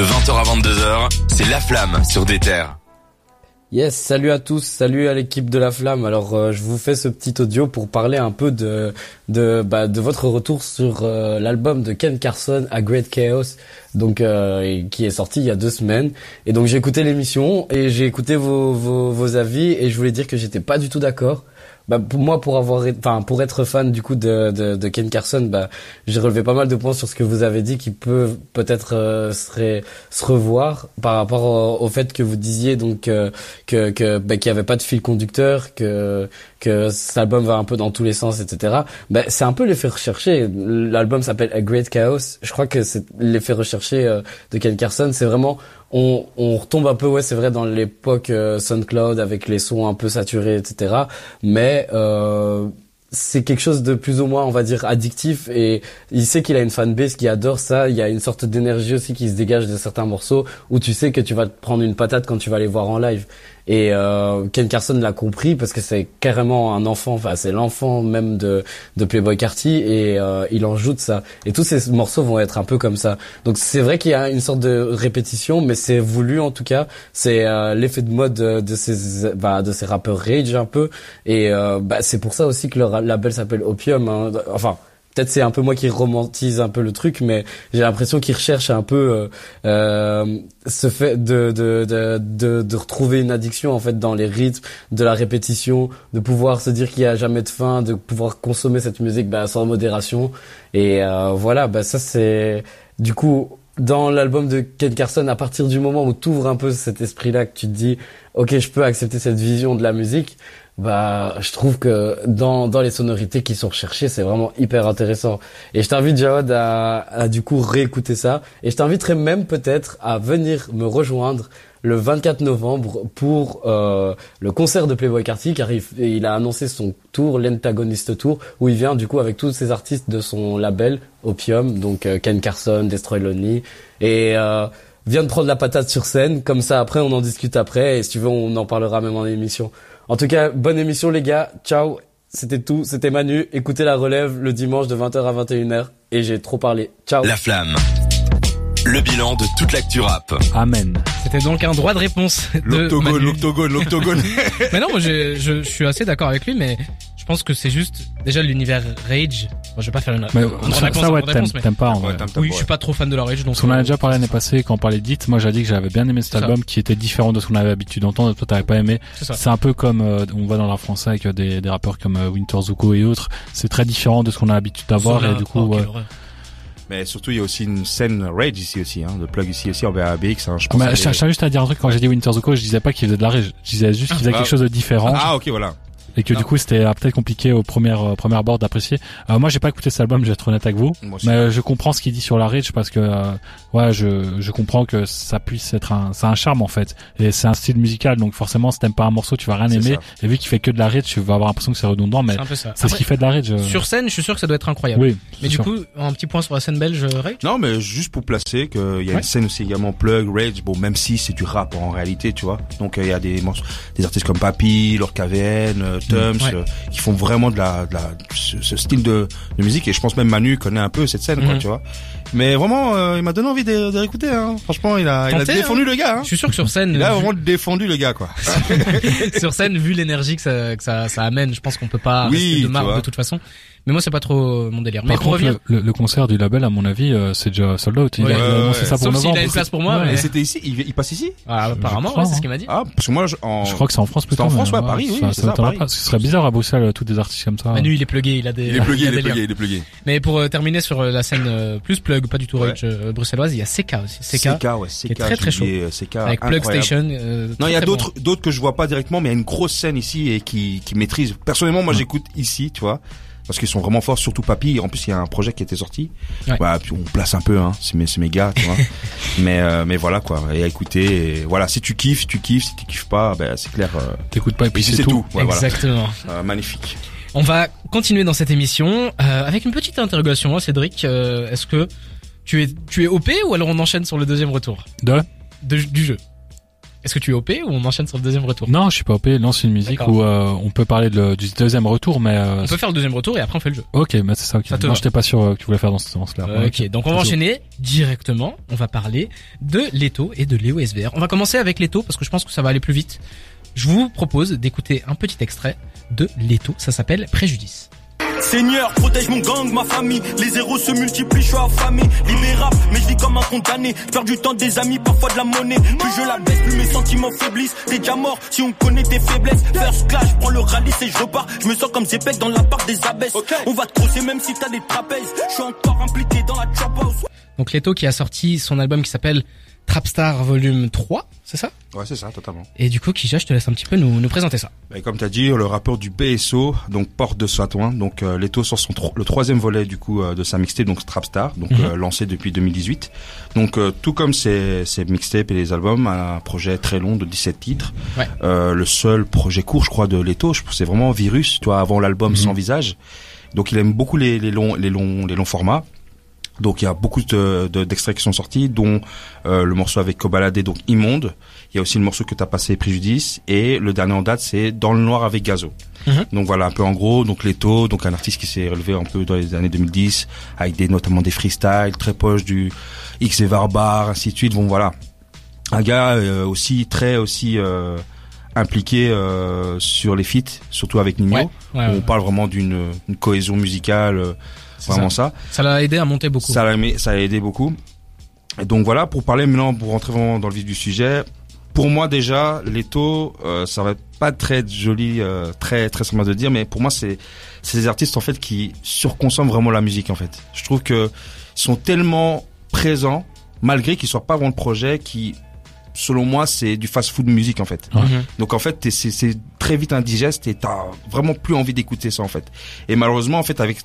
De 20h à 22h, c'est La Flamme sur des terres. Yes, salut à tous, salut à l'équipe de La Flamme. Alors, euh, je vous fais ce petit audio pour parler un peu de bah, votre retour sur euh, l'album de Ken Carson, A Great Chaos, donc euh, qui est sorti il y a deux semaines. Et donc j'ai écouté l'émission et j'ai écouté vos avis et je voulais dire que j'étais pas du tout d'accord bah, pour moi, pour avoir, enfin, pour être fan du coup de, de, de Ken Carson, bah, j'ai relevé pas mal de points sur ce que vous avez dit qui peut peut-être euh, se, se revoir par rapport au, fait que vous disiez donc euh, que que bah, qu'il y avait pas de fil conducteur, que que cet album va un peu dans tous les sens, etc. Bah, c'est un peu l'effet recherché. L'album s'appelle A Great Chaos. Je crois que c'est l'effet recherché euh, de Ken Carson. C'est vraiment on, on retombe un peu, ouais, c'est vrai, dans l'époque euh, SoundCloud avec les sons un peu saturés, etc. Mais euh, c'est quelque chose de plus ou moins, on va dire, addictif. Et il sait qu'il a une fanbase qui adore ça. Il y a une sorte d'énergie aussi qui se dégage de certains morceaux où tu sais que tu vas te prendre une patate quand tu vas les voir en live. Et euh, Ken Carson l'a compris parce que c'est carrément un enfant, enfin c'est l'enfant même de, de Playboy Carty et euh, il en joue de ça. Et tous ces morceaux vont être un peu comme ça. Donc c'est vrai qu'il y a une sorte de répétition, mais c'est voulu en tout cas. C'est euh, l'effet de mode de, ces bah, de ces rappeurs rage un peu. Et euh, bah, c'est pour ça aussi que le label s'appelle Opium. Hein. Enfin peut-être c'est un peu moi qui romantise un peu le truc, mais j'ai l'impression qu'il recherche un peu euh, euh, ce fait de de, de, de, de, retrouver une addiction en fait dans les rythmes, de la répétition, de pouvoir se dire qu'il y a jamais de fin, de pouvoir consommer cette musique bah, sans modération. Et euh, voilà, bah, ça c'est du coup dans l'album de Ken Carson, à partir du moment où tu ouvres un peu cet esprit-là, que tu te dis, ok, je peux accepter cette vision de la musique, bah, je trouve que dans, dans les sonorités qui sont recherchées, c'est vraiment hyper intéressant. Et je t'invite, Jawad, à, à du coup réécouter ça. Et je t'inviterai même peut-être à venir me rejoindre le 24 novembre pour euh, le concert de Playboy Carty car il, il a annoncé son tour, l'antagoniste tour, où il vient du coup avec tous ces artistes de son label Opium, donc euh, Ken Carson, Destroy Lonely, et euh, vient de prendre la patate sur scène, comme ça après on en discute après, et si tu veux on en parlera même en émission. En tout cas, bonne émission les gars. Ciao. C'était tout. C'était Manu. Écoutez la relève le dimanche de 20h à 21h. Et j'ai trop parlé. Ciao. La flamme. Le bilan de toute l'actu rap. Amen. C'était donc un droit de réponse. L'octogone, l'octogone, l'octogone. mais non, moi je, je, suis assez d'accord avec lui, mais pense que c'est juste déjà l'univers Rage. Bon, je vais pas faire une, mais, ça, ouais, t'aimes pas. En vrai. oui, je suis pas trop fan de la Rage. Donc on en a déjà parlé l'année passée quand on parlait d'Hit. Moi, j'ai dit que j'avais bien aimé cet album qui était différent de ce qu'on avait l'habitude d'entendre. Toi, t'avais pas aimé. C'est un peu comme euh, on voit dans la français avec des, des rappeurs comme euh, Winter Zuko et autres. C'est très différent de ce qu'on a l'habitude d'avoir et du coup. Mais surtout, il y a aussi une scène rage ici aussi, hein, de plug ici aussi en VABX. Hein, je pense. Bah, je cherchais juste à dire un truc quand j'ai dit Winter Zuko, je disais pas qu'il faisait de la rage, je disais juste qu'il faisait ah. quelque chose de différent. Ah ok voilà et que du coup c'était euh, peut-être compliqué au premier euh, premier abord d'apprécier. Euh, moi j'ai pas écouté cet album, je vais être honnête avec vous, mais euh, je comprends ce qu'il dit sur la Rich parce que ouais je je comprends que ça puisse être un c'est un charme en fait et c'est un style musical donc forcément si t'aimes pas un morceau tu vas rien aimer et vu qu'il fait que de la Rich tu vas avoir l'impression que c'est redondant mais c'est ce qui fait de la Rich. Sur scène je suis sûr que ça doit être incroyable. Oui. Mais du coup un petit point sur la scène belge Rage. Non mais juste pour placer qu'il y a une scène aussi également plug Rage bon même si c'est du rap en réalité tu vois donc il y a des des artistes comme Papy, Lord KVN, Tums qui font vraiment de la, de la ce, style de, de, musique et je pense même Manu connaît un peu cette scène quoi mhm. tu vois mais vraiment euh, il m'a donné envie de, de réécouter hein. franchement il a, il a défendu hein. le gars hein. je suis sûr que sur scène il a vraiment défendu le gars quoi sur scène vu l'énergie que ça, que ça, ça amène je pense qu'on peut pas oui, rester de marre de toute façon mais moi, c'est pas trop mon délire. mais pour revenir... le, le, concert du label, à mon avis, euh, c'est déjà sold out. Il a annoncé ça pour Sauf s'il a une place pour moi. Mais... c'était ici? Il, il, passe ici? Ah, Apparemment, ouais, c'est ce qu'il m'a dit. Ah, parce que moi, je, en... je crois que c'est en France plutôt. en France, ouais, à Paris, oui. Ça, ça, Pas? Ce serait bizarre à Bruxelles, tous des artistes comme ça. Manu, il est plugué, il a des. Il est plugué, il est plugué, il est plugué. Mais pour euh, terminer sur euh, la scène plus plug, pas du tout rage bruxelloise, il y a CK aussi. CK, ouais, CK, très très chaud. Avec Plug Station. Non, il y a d'autres, d'autres que je vois pas directement, mais il y a une grosse scène ici et qui, qui maîtrise. Personnellement, moi, j'écoute ici, tu vois parce qu'ils sont vraiment forts, surtout Papy. En plus, il y a un projet qui était sorti. Ouais. Bah, puis on place un peu, hein. C'est mes, gars, tu vois. mais, euh, mais voilà, quoi. Et à écouter. voilà, si tu kiffes, tu kiffes. Si tu kiffes pas, ben, c'est clair. Euh, T'écoutes pas et puis c'est tout. Exactement. Euh, magnifique. On va continuer dans cette émission avec une petite interrogation, hein, Cédric. Est-ce que tu es, tu es OP ou alors on enchaîne sur le deuxième retour De, de du jeu Est-ce que tu es OP ou on enchaîne sur le deuxième retour Non, je suis pas OP. Lance une musique où euh, on peut parler de, du deuxième retour, mais euh, on peut faire le deuxième retour et après on fait le jeu. Ok, mais c'est ça. Okay. ça non, j'étais pas sûr euh, que tu voulais faire dans ce sens-là. Ok, donc on va enchaîner directement. On va parler de Leto et de Léo SVR. On va commencer avec Leto parce que je pense que ça va aller plus vite. Je vous propose d'écouter un petit extrait de Leto. Ça s'appelle Préjudice. Seigneur, protège mon gang, ma famille. Les héros se multiplient, je suis affamé. Libérable, mais je vis comme un condamné. Perds du temps des amis, parfois de la monnaie. Plus je la baisse, plus mes sentiments faiblissent. T'es déjà mort si on connaît tes faiblesses. First clash, prends le rallye et je repars. Je me sens comme Zepek dans la part des abeilles. On va te crosser même si t'as des trapèzes. Je suis encore impliqué dans la trap house. Donc Leto qui a sorti son album qui s'appelle Trapstar volume 3, c'est ça Ouais, c'est ça, totalement. Et du coup, Kija, je te laisse un petit peu nous, nous présenter ça. Bah, comme tu as dit, le rappeur du BSO, donc Porte de Satouin, donc euh, Leto sort son le troisième volet du coup euh, de sa mixtape, donc Trapstar, donc mhm. euh, lancé depuis 2018. Donc euh, tout comme ses, ses mixtapes et les albums, un projet très long de 17 titres. Ouais. le seul projet court, je crois, de Leto, c'est vraiment Virus, tu vois, avant l'album mhm. Sans Visage. Donc il aime beaucoup les, les longs, les longs, les longs formats. Donc il y a beaucoup d'extraits de, d'extraits qui sont sortis, dont euh, le morceau avec Kobalade, donc Immonde. Il y a aussi le morceau que tu as passé, Préjudice. Et le dernier en date, c'est Dans le noir avec Gazo. Mhm. Donc voilà, un peu en gros, donc Leto, donc un artiste qui s'est relevé un peu dans les années 2010, avec des notamment des freestyles, très proches du X et Varbar, ainsi de suite. Bon voilà, un gars euh, aussi très aussi euh, impliqué euh, sur les feats, surtout avec Nino. on parle vraiment d'une cohésion musicale vraiment ça. Ça l'a aidé à monter beaucoup. Ça l'a ça a aidé beaucoup. Et donc voilà, pour parler maintenant, pour rentrer vraiment dans le vif du sujet, pour moi déjà, Leto, euh, ça va pas très joli, euh, très très simple de dire, mais pour moi c'est c'est des artistes en fait qui surconsomment vraiment la musique en fait. Je trouve que sont tellement présents malgré qu'ils soient pas vraiment le projet, qui selon moi, c'est du fast-food musique en fait. Mhm. Donc en fait, c'est très vite indigeste et t'as vraiment plus envie d'écouter ça en fait. Et malheureusement, en fait, avec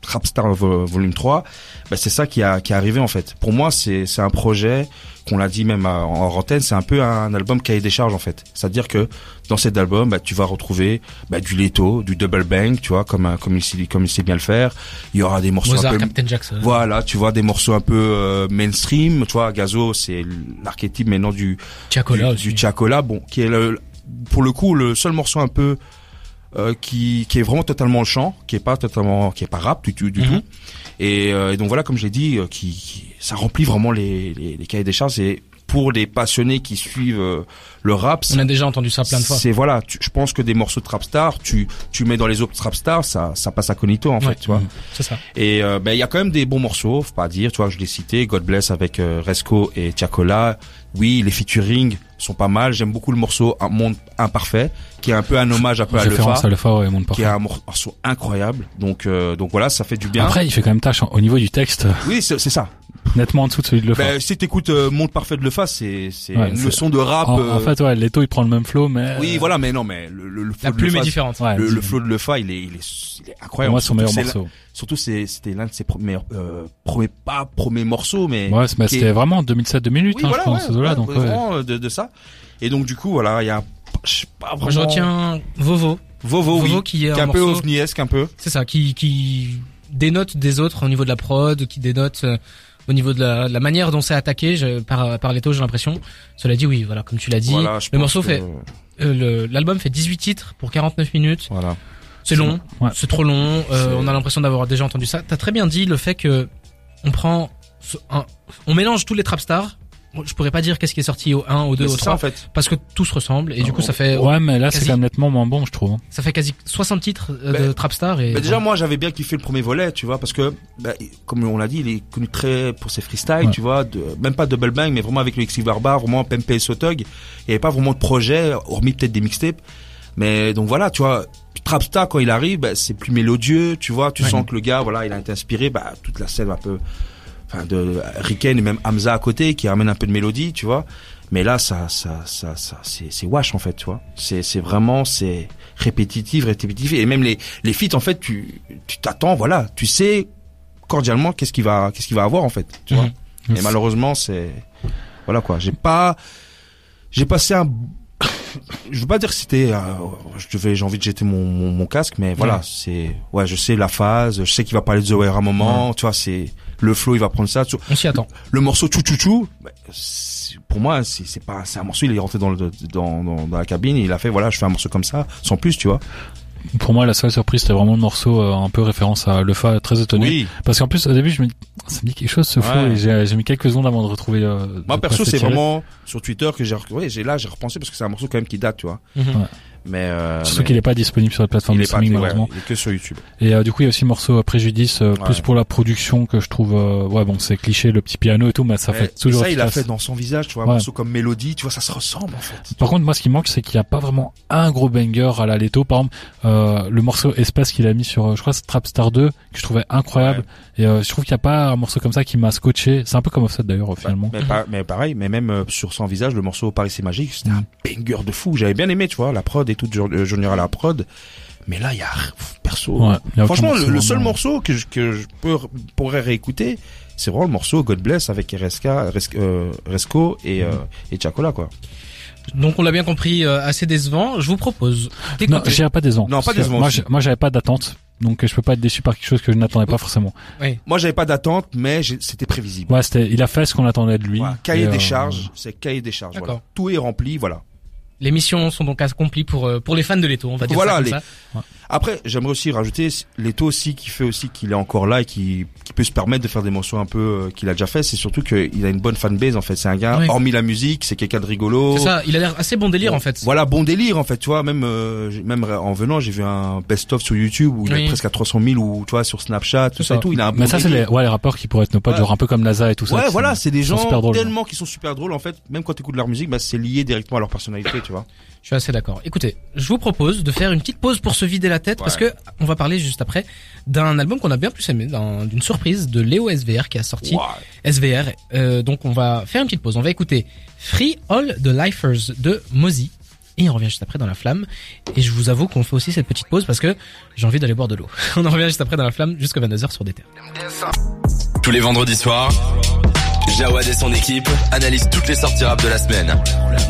Trapstar Volume 3, bah, c'est ça qui a qui est arrivé en fait. Pour moi, c'est c'est un projet qu'on l'a dit même en antenne, c'est un peu un album cahier des charges en fait. C'est-à-dire que dans cet album, bah, tu vas retrouver bah, du Leto, du double bang, tu vois, comme comme il sait comme il sait bien le faire. Il y aura des morceaux un peu Captain Jackson. Voilà, tu vois des morceaux un peu euh, mainstream, tu vois, Gazo, c'est l'archétype maintenant du Chacola du, du Chacola, bon, qui est le, pour le coup le seul morceau un peu euh, qui, qui est vraiment totalement le chant, qui est pas totalement, qui est pas rap du, tout du mhm. tout. Et, euh, et, donc voilà, comme j'ai dit, euh, qui, ça remplit vraiment les, les, les cahiers des charges. Et pour les passionnés qui suivent euh, le rap, on a déjà entendu ça plein de fois. C'est voilà, je pense que des morceaux de Trapstar, tu tu mets dans les autres Trapstar, ça ça passe à cognito en fait, tu vois. C'est ça. Et ben il y a quand même des bons morceaux, faut pas dire, tu vois, je l'ai cité, God Bless avec Resco et Tiakola. Oui, les featuring sont pas mal. J'aime beaucoup le morceau Un monde imparfait, qui est un peu un hommage un peu à Lefa, à ouais, monde qui est un morceau incroyable. Donc euh, donc voilà, ça fait du bien. Après, il fait quand même tâche au niveau du texte. Oui, c'est ça. Nettement en dessous de celui de Lefa. Ben, si t'écoutes euh, Monde parfait de Lefa, c'est c'est une leçon de rap. En, en, euh, fait, ouais, Leto il prend le même flow, mais oui, voilà, mais non, mais le, le, flow la plume est différente. le, le flow de Lefa, il est il est, il est incroyable. Moi, son meilleur morceau. Surtout, c'était l'un de ses premiers, euh, premiers pas premiers morceaux, mais ouais, c'était vraiment 2007-2008, hein, je pense, ouais, là, donc vraiment de, de ça. Et donc du coup, voilà, il y a, je sais pas vraiment. je retiens Vovo. Vovo, Vovo oui, qui est un, peu ovniesque, un peu. C'est ça, qui qui dénote des autres au niveau de la prod, qui dénote euh, au niveau de la, la manière dont c'est attaqué je, par par Leto, j'ai l'impression. Cela dit, oui, voilà, comme tu l'as dit, le morceau fait, euh, l'album fait 18 titres pour 49 minutes. Voilà. C'est long, c'est trop long. Euh, on a l'impression d'avoir déjà entendu ça. T'as très bien dit le fait que on prend, on mélange tous les trap stars. Je pourrais pas dire qu'est-ce qui est sorti au 1, au 2, au 3 en fait. parce que tout se ressemble et du coup ça fait Ouais, mais là c'est quand même nettement moins bon, je trouve. Hein. Ça fait quasi 60 titres euh, de trap stars et déjà moi j'avais bien kiffé le premier volet, tu vois parce que bah, comme on l'a dit, il est connu très pour ses freestyles, tu vois, de, même pas double bang mais vraiment avec le X Barbar, vraiment Pempe et Sotog, il y avait pas vraiment de projet hormis peut-être des mixtapes. Mais donc voilà, tu vois, Trapstar quand il arrive, bah, c'est plus mélodieux, tu vois, tu sens que le gars, voilà, il a été inspiré, bah toute la scène un peu, de Riken et même Hamza à côté qui ramène un peu de mélodie, tu vois. Mais là, ça, ça, ça, ça c'est, c'est wash en fait, tu vois. C'est, c'est vraiment, c'est répétitif, répétitif. Et même les, les feats, en fait, tu, tu t'attends, voilà, tu sais cordialement qu'est-ce qu'il va, qu'est-ce qu'il va avoir en fait, tu vois. Mhm. Et malheureusement, c'est, voilà quoi. J'ai pas, j'ai passé un je veux pas dire que c'était euh, je devais j'ai envie de jeter mon, mon, mon casque mais voilà c'est ouais je sais la phase je sais qu'il va parler de The Wire à un moment tu vois c'est le flow il va prendre ça. On s'y attend. Le morceau chou chou chou, bah, pour moi c'est c'est pas c'est un morceau il est rentré dans le dans, dans, dans la cabine, il a fait voilà je fais un morceau comme ça sans plus tu vois pour moi, la seule surprise, c'était vraiment le morceau euh, un peu référence à Lefa, très étonné. Oui. Parce qu'en plus, au début, je me dis, ça me dit quelque chose ce flow, et j'ai mis quelques secondes avant de retrouver. Euh, moi, perso, c'est vraiment sur Twitter que j'ai, ouais, j'ai là, j'ai repensé parce que c'est un morceau quand même qui date, tu vois. Mhm. Mais euh, surtout qu'il n'est pas disponible sur la plateforme de streaming malheureusement. il est que sur YouTube. Et euh, du coup il y a aussi le morceau Préjudice euh, plus pour la production que je trouve ouais bon c'est cliché le petit piano et tout mais ça fait toujours ça il a fait dans son visage tu vois un morceau comme Mélodie tu vois ça se ressemble en fait. Par contre moi ce qui manque c'est qu'il n'y a pas vraiment un gros banger à la Leto par exemple le morceau Espace qu'il a mis sur je crois c'est Trapstar 2 que je trouvais incroyable et je trouve qu'il n'y a pas un morceau comme ça qui m'a scotché c'est un peu comme Offset d'ailleurs bah, finalement. Mais, mais, pareil mais même sur son visage le morceau Paris c'est magique c'était un banger de fou j'avais bien aimé tu vois la prod et tout Junior la prod. Mais là, il y a perso. Franchement, le, seul morceau que je, que je peux, pourrais réécouter, c'est vraiment le morceau God Bless avec RSK, euh, Resco et, euh, et Chacola, quoi. Donc on l'a bien compris, euh, assez décevant. Je vous propose. Non, j'ai pas décevant. Non, pas décevant. Moi, j'avais pas d'attente. Donc je peux pas être déçu par quelque chose que je n'attendais pas forcément. Oui. Moi j'avais pas d'attente, mais c'était prévisible. Ouais, c'était, il a fait ce qu'on attendait de lui. cahier des charges, c'est cahier des charges. Voilà. Tout est rempli, voilà. Les missions sont donc accomplies pour euh, pour les fans de Leto, on va dire voilà, ça comme ça. Après, j'aimerais aussi rajouter Leto aussi qui fait aussi qu'il est encore là et qui, qui peut se permettre de faire des morceaux un peu euh, qu'il a déjà fait. C'est surtout qu'il a une bonne fanbase en fait. C'est un gars, hormis la musique, c'est quelqu'un de rigolo. C'est ça. Il a l'air assez bon délire en fait. Voilà, bon délire en fait. Tu vois, même euh, même en venant, j'ai vu un best-of sur YouTube où il est presque à 300 000 ou tu vois sur Snapchat, tout ça. et tout. Il a un bon Mais ça, c'est les, ouais, les rappeurs qui pourraient être nos potes, genre un peu comme Naza et tout ça. Ouais, voilà, c'est des gens tellement qui sont super drôles en fait. Même quand tu écoutes leur musique, bah, c'est lié directement à leur personnalité, tu vois. Je suis assez d'accord. Écoutez, je vous propose de faire une petite pause pour se vider la tête parce que on va parler juste après d'un album qu'on a bien plus aimé, d'une surprise de Léo SVR qui a sorti SVR. Euh, donc on va faire une petite pause. On va écouter Free All the Lifers de Mozi. Et on revient juste après dans la flamme. Et je vous avoue qu'on fait aussi cette petite pause parce que j'ai envie d'aller boire de l'eau. on en revient juste après dans la flamme jusqu'à 22h sur des terres. Tous les vendredis soirs, Jawad et son équipe analysent toutes les sorties rap de la semaine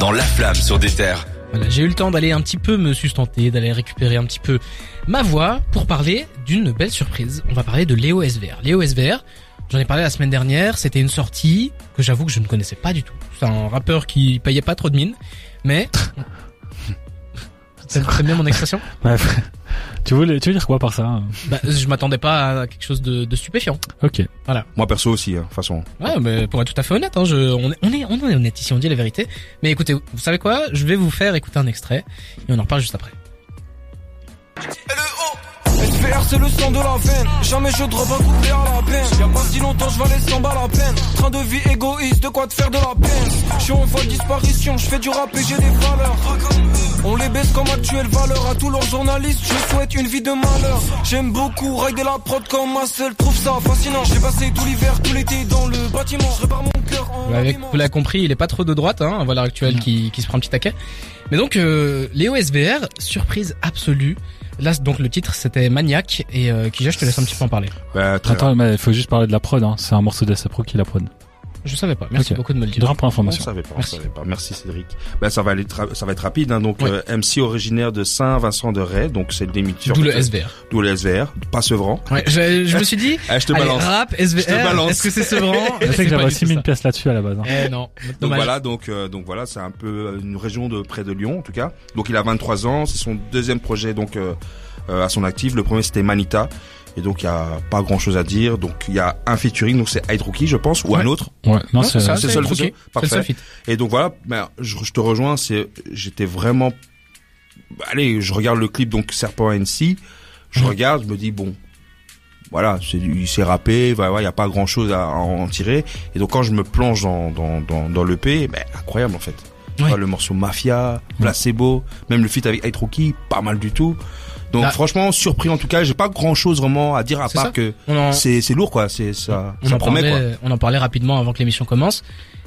dans La Flamme sur des terres j'ai eu le temps d'aller un petit peu me sustenter, d'aller récupérer un petit peu ma voix pour parler d'une belle surprise. On va parler de Léo SVR. Léo SVR, j'en ai parlé la semaine dernière, c'était une sortie que j'avoue que je ne connaissais pas du tout. C'est un rappeur qui payait pas trop de mine, mais... très bien mon expression? Tu veux, tu veux dire quoi par ça bah, Je m'attendais pas à quelque chose de, de stupéfiant. Ok. Voilà. Moi perso aussi, hein, de façon. Ouais, mais pour être tout à fait honnête, hein, je, on, est, on est, on est honnête ici, on dit la vérité. Mais écoutez, vous savez quoi? Je vais vous faire écouter un extrait et on en reparle juste après. SVR c'est le sang de la veine Jamais je drop un couplet à la peine Y'a pas si longtemps je valais 100 balles à peine Train de vie égoïste, de quoi te faire de la peine Je suis en voie de disparition, je fais du rap et j'ai des valeurs on les baisse comme actuelle valeur à tous leurs journalistes. Je souhaite une vie de malheur. J'aime beaucoup rider la prod comme ma seule. Trouve ça fascinant. J'ai passé tout l'hiver, tout l'été dans le bâtiment. Je répare mon cœur en. vous l'avez compris, il est pas trop de droite, hein, à l'heure actuelle, qui, qui se prend un petit taquet. Mais donc, euh, Léo SVR, surprise absolue. Là, donc le titre c'était Maniac et euh, qui je te laisse un petit peu en parler. Bah, Attends, mais il faut juste parler de la prod. Hein. C'est un morceau d'Asapro qui la prod. Je savais pas. Merci beaucoup de me le dire. pour l'information. Je savais pas. Merci. savais pas. Merci Cédric. Ben ça va aller, ça va être rapide. Hein. Donc euh, MC originaire de Saint-Vincent de Ré, donc c'est l'émission. D'où le SVR. D'où le SVR. Pas Sevran. Ouais, je, je me suis dit. ah, je te balance. Rap, SVR. Je te balance. Est-ce que c'est Sevran Je sais que j'avais 6000 pièces là-dessus à la base. Hein. Eh non. Donc voilà, donc euh, donc voilà, c'est un peu une région de près de Lyon en tout cas. Donc il a 23 ans. C'est son deuxième projet donc euh, à son actif. Le premier c'était Manita. Et donc il y a pas grand chose à dire. Donc il y a un featuring, donc c'est Hydroki je pense, ou un autre. Ouais, non, c'est ça, c'est seul Parfait. Et donc voilà, ben, je, je te rejoins, c'est j'étais vraiment allez, je regarde le clip donc Serpent NC, je regarde, je me dis bon voilà, c'est il s'est rappé, voilà, il y a pas grand-chose à, en tirer. Et donc quand je me plonge dans dans dans, dans l'EP, ben incroyable en fait. le morceau Mafia, Placebo, même le feat avec Hydroki, pas mal du tout. Donc franchement surpris en tout cas, j'ai pas grand chose vraiment à dire à part que c'est c'est lourd quoi, c'est ça on ça en promet parlait, quoi. On en parlait rapidement avant que l'émission commence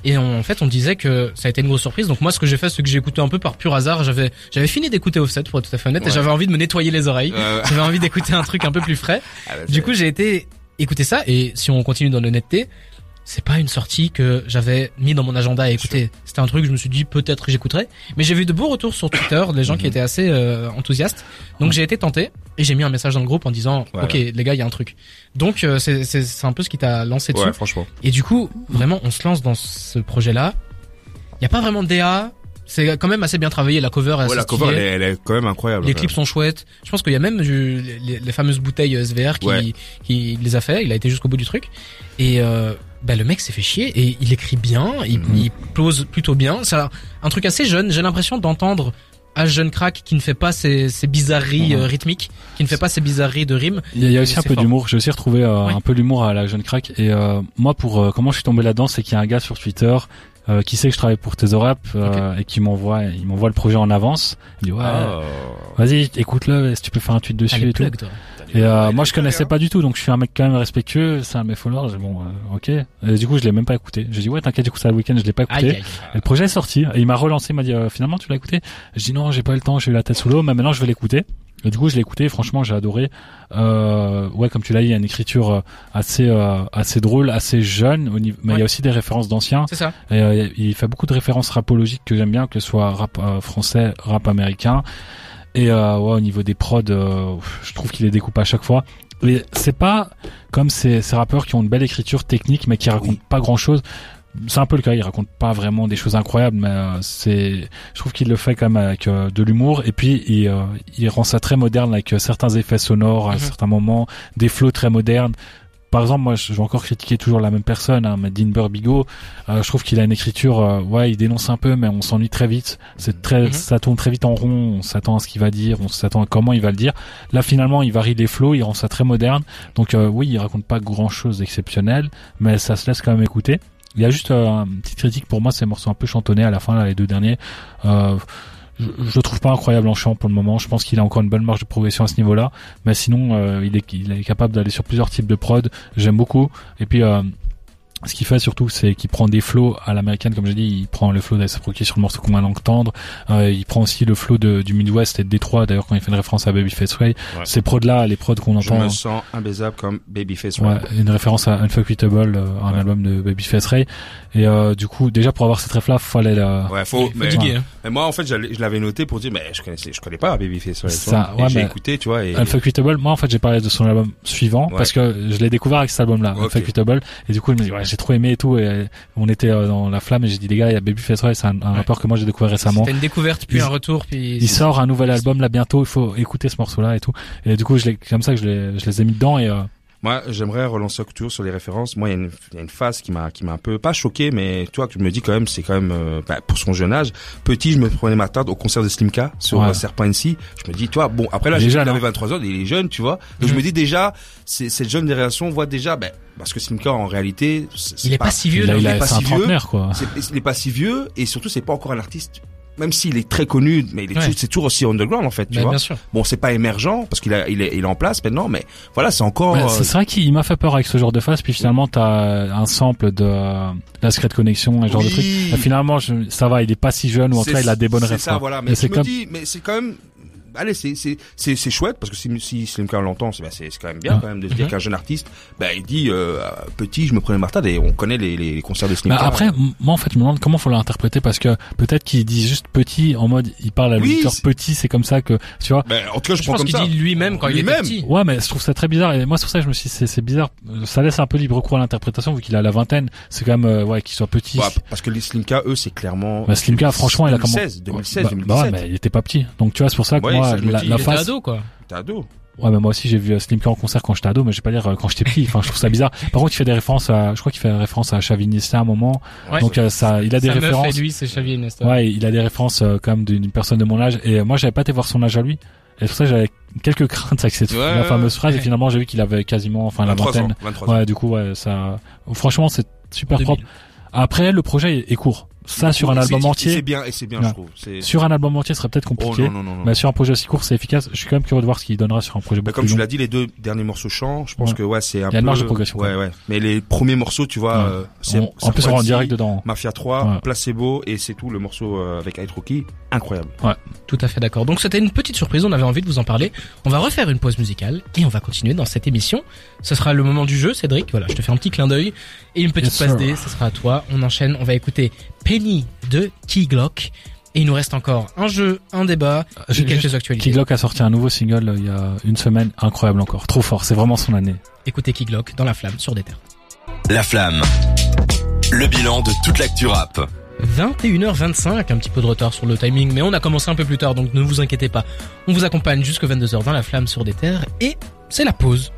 et en fait on disait que ça a été une grosse surprise. Donc moi ce que j'ai fait c'est que j'ai écouté un peu par pur hasard, j'avais j'avais fini d'écouter Offset pour être tout à fait honnête et j'avais envie de me nettoyer les oreilles. j'avais envie d'écouter un truc un peu plus frais. Ah, du coup, j'ai été écouter ça et si on continue dans l'honnêteté, c'est pas une sortie que j'avais mis dans mon agenda à écouter. C'était un truc que je me suis dit peut-être que j'écouterais. Mais j'ai vu de beaux retours sur Twitter, des gens qui mhm. étaient assez euh, enthousiastes. Donc j'ai été tenté et j'ai mis un message dans le groupe en disant ok les gars il y a un truc. Donc euh, c'est c'est un peu ce qui t'a lancé dessus. Ouais, franchement. Et du coup vraiment on se lance dans ce projet là. Il y a pas vraiment de DA, c'est quand même assez bien travaillé. La cover, ouais, la cover, elle est, quand même incroyable. Les clips sont chouettes. Je pense qu'il y a même les, fameuses bouteilles euh, SVR qui, qui les a fait. Il a été jusqu'au bout du truc. Et euh, bah, le mec s'est fait chier et il écrit bien, il, mhm. il pose plutôt bien. C'est un truc assez jeune. J'ai l'impression d'entendre un jeune crack qui ne fait pas ses, ses bizarreries mhm. euh, rythmiques, qui ne fait pas ses bizarreries de rimes. Il y a, aussi un peu d'humour. J'ai aussi retrouvé euh, un peu l'humour à la jeune crack. Et euh, moi, pour comment je suis tombé là-dedans, c'est qu'il y a un gars sur Twitter qui sait que je travaille pour Tesorap et qui m'envoie, il m'envoie le projet en avance. Il dit ouais, oh. vas-y, écoute-le, si tu peux faire un tweet dessus et tout. Et euh, moi je connaissais pas du tout, donc je suis un mec quand même respectueux, c'est un de mes followers. Bon, euh, ok. Et du coup je l'ai même pas écouté. J'ai dit ouais t'inquiète, j'écoute ça le week-end, je l'ai pas écouté. Et le projet est sorti. Et il m'a relancé, il m'a dit euh, finalement tu l'as écouté? Je dis non j'ai pas eu le temps, j'ai eu la tête sous l'eau, mais maintenant je vais l'écouter. Et du coup je l'ai écouté, franchement j'ai adoré. Euh, ouais comme tu l'as dit, il y a une écriture euh, assez assez drôle, assez jeune, au niveau... mais il y a aussi des références d'anciens. C'est ça. Et, il fait beaucoup de références rapologiques que j'aime bien, que ce soit rap français, rap américain. Et euh, ouais, au niveau des prods, euh, je trouve qu'il les découpe à chaque fois. Et c'est pas comme ces, ces rappeurs qui ont une belle écriture technique mais qui racontent pas grand chose. C'est un peu le cas, il raconte pas vraiment des choses incroyables, mais euh, c'est, je trouve qu'il le fait quand même avec euh, de l'humour et puis il, il rend ça très moderne avec certains effets sonores à mhm. certains moments, des flows très modernes par exemple, moi, je vais encore critiquer toujours la même personne, hein, mais Dean Burbigo. Euh, je trouve qu'il a une écriture, euh, ouais, il dénonce un peu, mais on s'ennuie très vite. C'est très, mhm. ça tourne très vite en rond. On s'attend à ce qu'il va dire, on s'attend à comment il va le dire. Là, finalement, il varie les flots, il rend ça très moderne. Donc, euh, oui, il raconte pas grand chose d'exceptionnel, mais ça se laisse quand même écouter. Il y a juste une petite critique pour moi, ces morceaux un peu chantonnés à la fin, là, les deux derniers. Euh, je, je le trouve pas incroyable en chant pour le moment. Je pense qu'il a encore une bonne marge de progression à ce niveau-là. Mais sinon, euh, il, est, il est capable d'aller sur plusieurs types de prod. J'aime beaucoup. Et puis, euh, ce qu'il fait surtout, c'est qu'il prend des flows à l'américaine, comme je dis, il prend le flow d'Asaproki sur le morceau qu'on va l'entendre. Euh, il prend aussi le flow de, du Midwest et de Détroit, d'ailleurs quand il fait une référence à Babyface Ray. Ces prods là, les prods qu'on entend. Je me sens imbaisable comme Babyface Ray. Ouais, une référence à Unfuckable, euh, un album de Babyface Ray. Et euh, du coup, déjà pour avoir cette ref là, faut aller là. Ouais, faut. Mais, hein. mais, moi, en fait, je l'avais noté pour dire, mais je connaissais, je connais pas Babyface Ray. Ça, ouais, j'ai écouté, tu vois. Et... Unfuckable, moi en fait, j'ai parlé de son album suivant parce que je l'ai découvert avec cet album-là, okay. Unfuckable. Et du coup, je me dis, ouais, j'ai trop aimé et tout. Et on était euh, dans la flamme et j'ai dit les gars, il y a Babyface c'est un, un rappeur que moi j'ai découvert récemment. C'était une découverte puis un retour puis. Il sort un nouvel album là bientôt, il faut écouter ce morceau-là et tout. Et du coup, je comme ça que je les, je les ai mis dedans et euh, moi, j'aimerais relancer toujours sur les références. Moi, il y a une, il y a une phase qui m'a, qui m'a un peu pas choqué, mais toi, tu me dis quand même, c'est quand même, euh, bah, pour son jeune âge, petit, je me prenais ma tarte au concert de Slimka sur ouais. Serpent NC. Je me dis, toi, bon, après là, j'ai il avait 23 ans, il est jeune, tu vois. Donc je me dis déjà, c'est, cette jeune génération voit déjà, ben, parce que Slimka en réalité, il est pas, si vieux, il, il, il est pas si vieux, quoi. il est pas si vieux, et surtout, c'est pas encore un artiste même s'il est très connu, mais il est c'est toujours aussi underground en fait, tu vois. Bien sûr. Bon, c'est pas émergent parce qu'il a, il est, il est en place maintenant, mais voilà, c'est encore. Euh, c'est vrai qu'il m'a fait peur avec ce genre de phase. Puis finalement, t'as un sample de la Secret Connection, un genre de truc. Et finalement, je, ça va, il est pas si jeune ou en tout cas, il a des bonnes références. C'est ça, voilà. Mais, c'est comme... dis, mais c'est quand même allez, c'est c'est c'est c'est chouette parce que si si Slimka l'entend, c'est bah, c'est quand même bien quand même de se dire mhm. qu'un jeune artiste, bah il dit euh, petit, je me prenais Martha et on connaît les les concerts de Slimka. Bah après, moi en fait, je me demande comment faut l'interpréter parce que peut-être qu'il dit juste petit en mode il parle à l'auditeur petit, c'est comme ça que tu vois. Ben, en tout cas, je, je pense qu'il dit lui-même quand il est petit. Ouais, mais je trouve ça très bizarre et moi sur ça je me suis c'est c'est bizarre, ça laisse un peu libre cours à l'interprétation vu qu'il a la vingtaine, c'est quand même euh, ouais qu'il soit petit. Bah, parce que les Slimka eux c'est clairement bah, Slimka franchement il a comment 2016 2016 2017. Bah, mais il était pas petit. Donc tu vois c'est pour ça que moi la, ado quoi. T'es ado. Ouais, mais moi aussi j'ai vu Slimka en concert quand j'étais ado, mais je vais pas dire euh, quand j'étais petit. Enfin, je trouve ça bizarre. Par contre, il fait des références à, je crois qu'il fait référence à Chavinista à un moment. Ouais, Donc euh, ça, il a des références. lui, c'est Ouais, il a des références euh, comme d'une personne de mon âge. Et moi, j'avais pas été voir son âge à lui. Et pour ça, j'avais quelques craintes avec cette la fameuse phrase. Et finalement, j'ai vu qu'il avait quasiment, enfin, la vingtaine. ouais, du coup, ouais, ça. Franchement, c'est super propre. Après, le projet est court Ça sur un album entier. C'est bien et c'est bien, je trouve. Sur un album entier, ce serait peut-être compliqué. Oh, non, non, non, mais sur un projet aussi court, c'est efficace. Je suis quand même curieux de voir ce qu'il donnera sur un projet bah, beaucoup Comme tu l'as dit, les deux derniers morceaux chants, je pense que ouais, c'est un peu. Il y a une marge de progression. Ouais, ouais. Mais les premiers morceaux, tu vois, euh, c'est. En plus, on en direct dedans. Mafia 3, Placebo et c'est tout le morceau euh, avec Rocky, incroyable. Ouais. Tout à fait d'accord. Donc c'était une petite surprise. On avait envie de vous en parler. On va refaire une pause musicale et on va continuer dans cette émission. Ce sera le moment du jeu, Cédric. Voilà, je te fais un petit clin d'œil et une petite passe D. Ce sera à toi. On enchaîne. On va écouter Penny de Key Glock. Et il nous reste encore un jeu, un débat et quelques actualités. Key Glock a sorti un nouveau single euh, il y a une semaine, incroyable encore, trop fort, c'est vraiment son année. Écoutez Key Glock dans La Flamme sur des terres. La Flamme, le bilan de toute l'actu rap. 21h25, un petit peu de retard sur le timing, mais on a commencé un peu plus tard, donc ne vous inquiétez pas. On vous accompagne jusque 22h dans La Flamme sur des terres, et c'est la pause.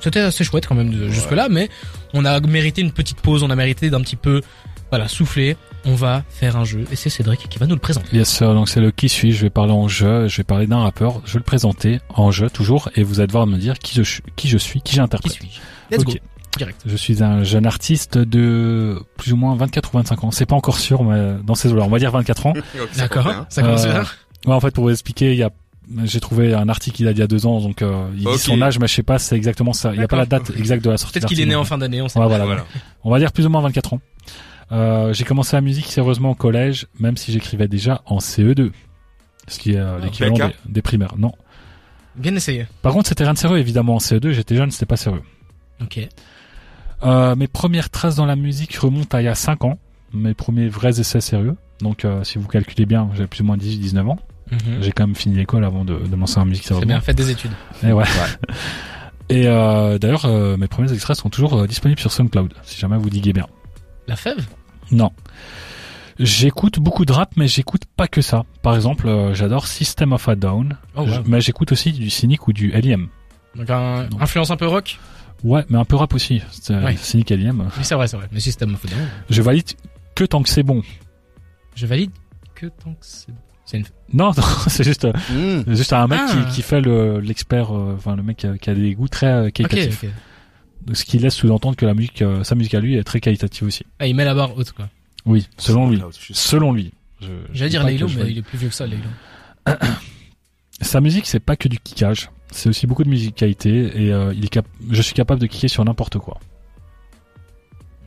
C'était assez chouette quand même jusque là, mais on a mérité une petite pause, on a mérité d'un petit peu, voilà, souffler. On va faire un jeu et c'est Cédric qui va nous le présenter. Yes sir, donc c'est le qui suis, je vais parler en jeu, je vais parler d'un rappeur, je vais le présenter en jeu toujours et vous allez devoir me dire qui je suis, qui je suis, qui j'interprète. Qui suis Let's go. Direct. Je suis un jeune artiste de plus ou moins 24 ou 25 ans. C'est pas encore sûr, mais dans ces eaux-là, on va dire 24 ans. D'accord. Ça commence bien. Euh, ouais, en fait, pour vous expliquer, il y a j'ai trouvé un article qui date il y a deux ans, donc euh, il dit son âge, mais je sais pas, c'est exactement ça. Il n'y a pas la date exacte de la sortie. Peut-être qu'il est né en fin d'année, on sait pas. Voilà, voilà. On va dire plus ou moins 24 ans. Euh, j'ai commencé la musique sérieusement au collège, même si j'écrivais déjà en CE2, ce qui est euh, ah, l'équivalent des, primaires. Non. Bien essayé. Par contre, c'était rien de sérieux, évidemment. En CE2, j'étais jeune, c'était pas sérieux. Ok. Euh, mes premières traces dans la musique remontent à il y a 5 ans. Mes premiers vrais essais sérieux. Donc, euh, si vous calculez bien, j'avais plus ou moins 18-19 ans. Mhm. J'ai quand même fini l'école avant de, de lancer en musique C'est bien, fait des études. Et ouais. Et euh, d'ailleurs, euh, mes premiers extraits sont toujours euh, disponibles sur SoundCloud, si jamais vous diguez bien. La fève? Non. J'écoute beaucoup de rap, mais j'écoute pas que ça. Par exemple, j'adore System of a Down, oh, mais j'écoute aussi du Cynic ou du L.I.M. Donc un influence un peu rock Ouais, mais un peu rap aussi. Ouais. Cynic L.I.M. Oui, c'est vrai, c'est vrai. Mais System of a Down. Je valide que tant que c'est bon. Je valide que tant que c'est bon. Non, c'est juste, hmm. juste un mec qui, ah. qui, fait l'expert, euh, enfin le mec qui a, des goûts très euh, qualitatifs. Ce qui laisse sous-entendre que la musique, euh, sa musique à lui est très qualitative aussi. Ah, il met la barre haute quoi. Oui, selon lui. Selon lui. J'allais dire Laylo, mais il est plus vieux que ça, Laylo. sa musique, c'est pas que du kickage. C'est aussi beaucoup de musicalité et il est cap je suis capable de kicker sur n'importe quoi.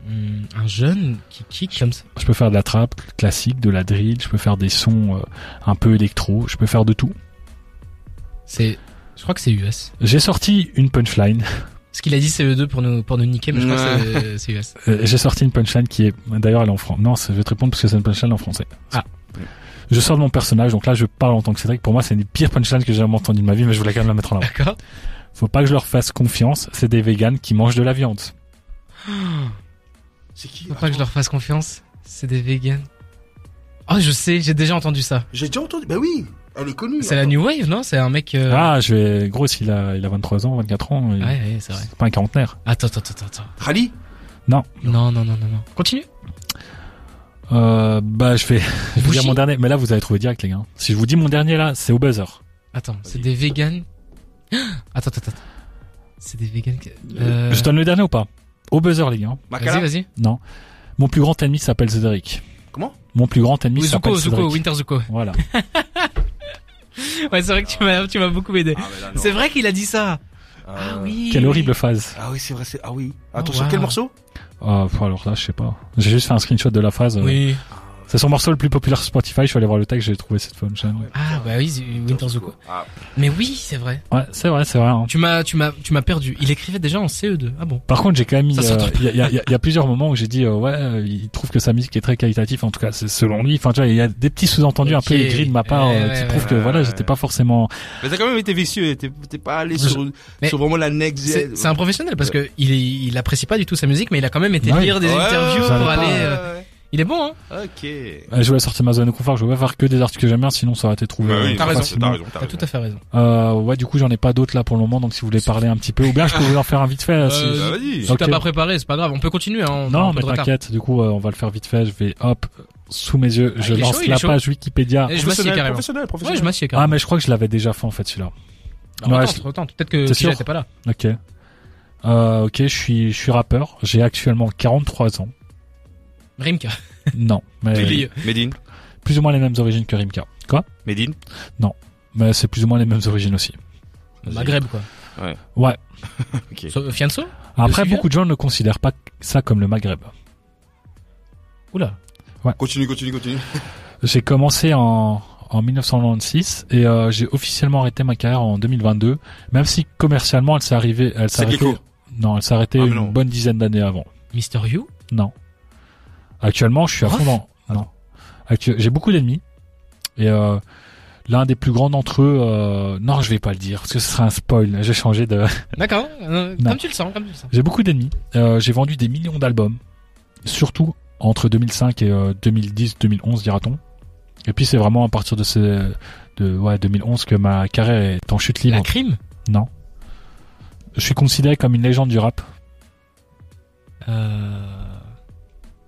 Hmm, un jeune qui kick comme ça. Je peux faire de la trap classique, de la drill, je peux faire des sons euh, un peu électro, je peux faire de tout. C'est, je crois que c'est US. J'ai sorti une punchline. Ce qu'il a dit c'est E2 pour nous pour nous niquer, mais je crois que c'est US. Euh, j'ai sorti une punchline qui est, d'ailleurs elle est en français. Non, je vais te répondre parce que c'est une punchline en français. Ah. Je sors de mon personnage, donc là je parle en tant que Cédric. Pour moi, c'est une des pires punchlines que j'ai jamais entendues de ma vie, mais je voulais quand même la mettre en avant. D'accord. Faut pas que je leur fasse confiance. C'est des vegans qui mangent de la viande. C'est qui? Faut pas que je leur fasse confiance. C'est des vegans. Oh, je sais, j'ai déjà entendu ça. J'ai déjà entendu. Bah oui, elle est connue. C'est la New Wave, non? C'est un mec. Euh... Ah, je vais. Gros, s'il a, il a 23 ans, 24 ans. Ouais, ouais, c'est vrai. C'est pas un quarantenaire. Attends, attends, attends, attends. Rally Non. Non, non, non, non, non. Continue. Euh, bah, je vais, je vais vous dire mon dernier. Mais là, vous allez trouver direct, les gars. Si je vous dis mon dernier là, c'est au buzzer. Attends, c'est des vegans. Attends, attends, attends. C'est des vegans. Euh... Je donne le dernier ou pas? Au buzzer, les gars. Vas-y, vas-y. Non. Mon plus grand ennemi s'appelle Cédric. Comment? Mon plus grand ennemi s'appelle Cédric. Zuko, Winter Zuko. Voilà. ouais, c'est vrai que tu m'as, tu m'as beaucoup aidé. Ah, c'est vrai qu'il a dit ça. Euh, ah oui. Quelle horrible phase. Ah oui, c'est vrai, c'est, ah oui. Attends, oh, sur quel morceau? Ah, alors là, je sais pas. J'ai juste fait un screenshot de la phase. Oui. C'est son morceau le plus populaire sur Spotify. Je suis allé voir le texte, j'ai trouvé cette phone. Ah bah oui, Winter Zuko. Ah. Mais oui, c'est vrai. Ouais, c'est vrai, c'est vrai. Hein. Tu m'as, tu m'as, tu m'as perdu. Il écrivait déjà en CE2. Ah bon. Par contre, j'ai quand même mis. Euh, il y, a, y, a, plusieurs moments où j'ai dit euh, ouais, il trouve que sa musique est très qualitative. En tout cas, c'est selon lui. Enfin, tu vois, il y a des petits sous-entendus un peu aigris de ma part euh, qui prouvent que voilà, j'étais pas forcément. Mais t'as quand même été vicieux. T'es pas allé sur, sur vraiment la next. C'est un professionnel parce que il, il apprécie pas du tout sa musique, mais il a quand même été lire des interviews pour aller. Il est bon, hein Ok. je voulais sortir ma zone de confort. Je voulais faire que des articles que j'aime bien, sinon ça aurait été trouvé. Oui, t'as raison. T'as raison. T'as tout à fait raison. Euh, ouais, du coup, j'en ai pas d'autres là pour le moment. Donc, si vous voulez parler un petit peu, ou bien je peux vous en faire un vite fait. Euh, si... bah, si t'as pas préparé, c'est pas grave. On peut continuer. Hein, non, mais t'inquiète. Du coup, euh, on va le faire vite fait. Je vais hop sous mes yeux. Ah, je lance la page Wikipédia. Et je m'assieds carrément. Professionnel, professionnel. Ouais, je m'assieds carrément. Ah, mais je crois que je l'avais déjà fait en fait celui-là. Non, ouais, attends, Peut-être que si j'étais pas là. Ok. Euh, ok, je suis, je suis rappeur. J'ai actuellement 43 ans. Rimka. Non. Mais... Medine. Plus ou moins les mêmes origines que Rimka. Quoi? Medine Non. Mais c'est plus ou moins les mêmes origines aussi. Maghreb quoi. Ouais. Ouais. okay. Fianso? Après, beaucoup de gens ne considèrent pas ça comme le Maghreb. Oula. Ouais. Continue, continue, continue. J'ai commencé en, en 1996 et euh, j'ai officiellement arrêté ma carrière en 2022, même si commercialement elle s'est arrivée, elle s'est arrêtée. Non, elle s'est arrêtée Ah, une non. bonne dizaine d'années avant. Mister You? Non. Actuellement, je suis à fond dans. Non. Actu- J'ai beaucoup d'ennemis et euh, l'un des plus grands d'entre eux. Euh... Non, je vais pas le dire parce que ce serait un spoil. J'ai changé de. D'accord. euh, Non. comme tu le sens, comme tu le sens. J'ai beaucoup d'ennemis. J'ai vendu des millions d'albums, surtout entre 2005 et euh, 2010-2011, dira-t-on. Et puis c'est vraiment à partir de ces, de ouais 2011 que ma carrière est en chute libre. La crime? Non. Je suis considéré comme une légende du rap. Euh...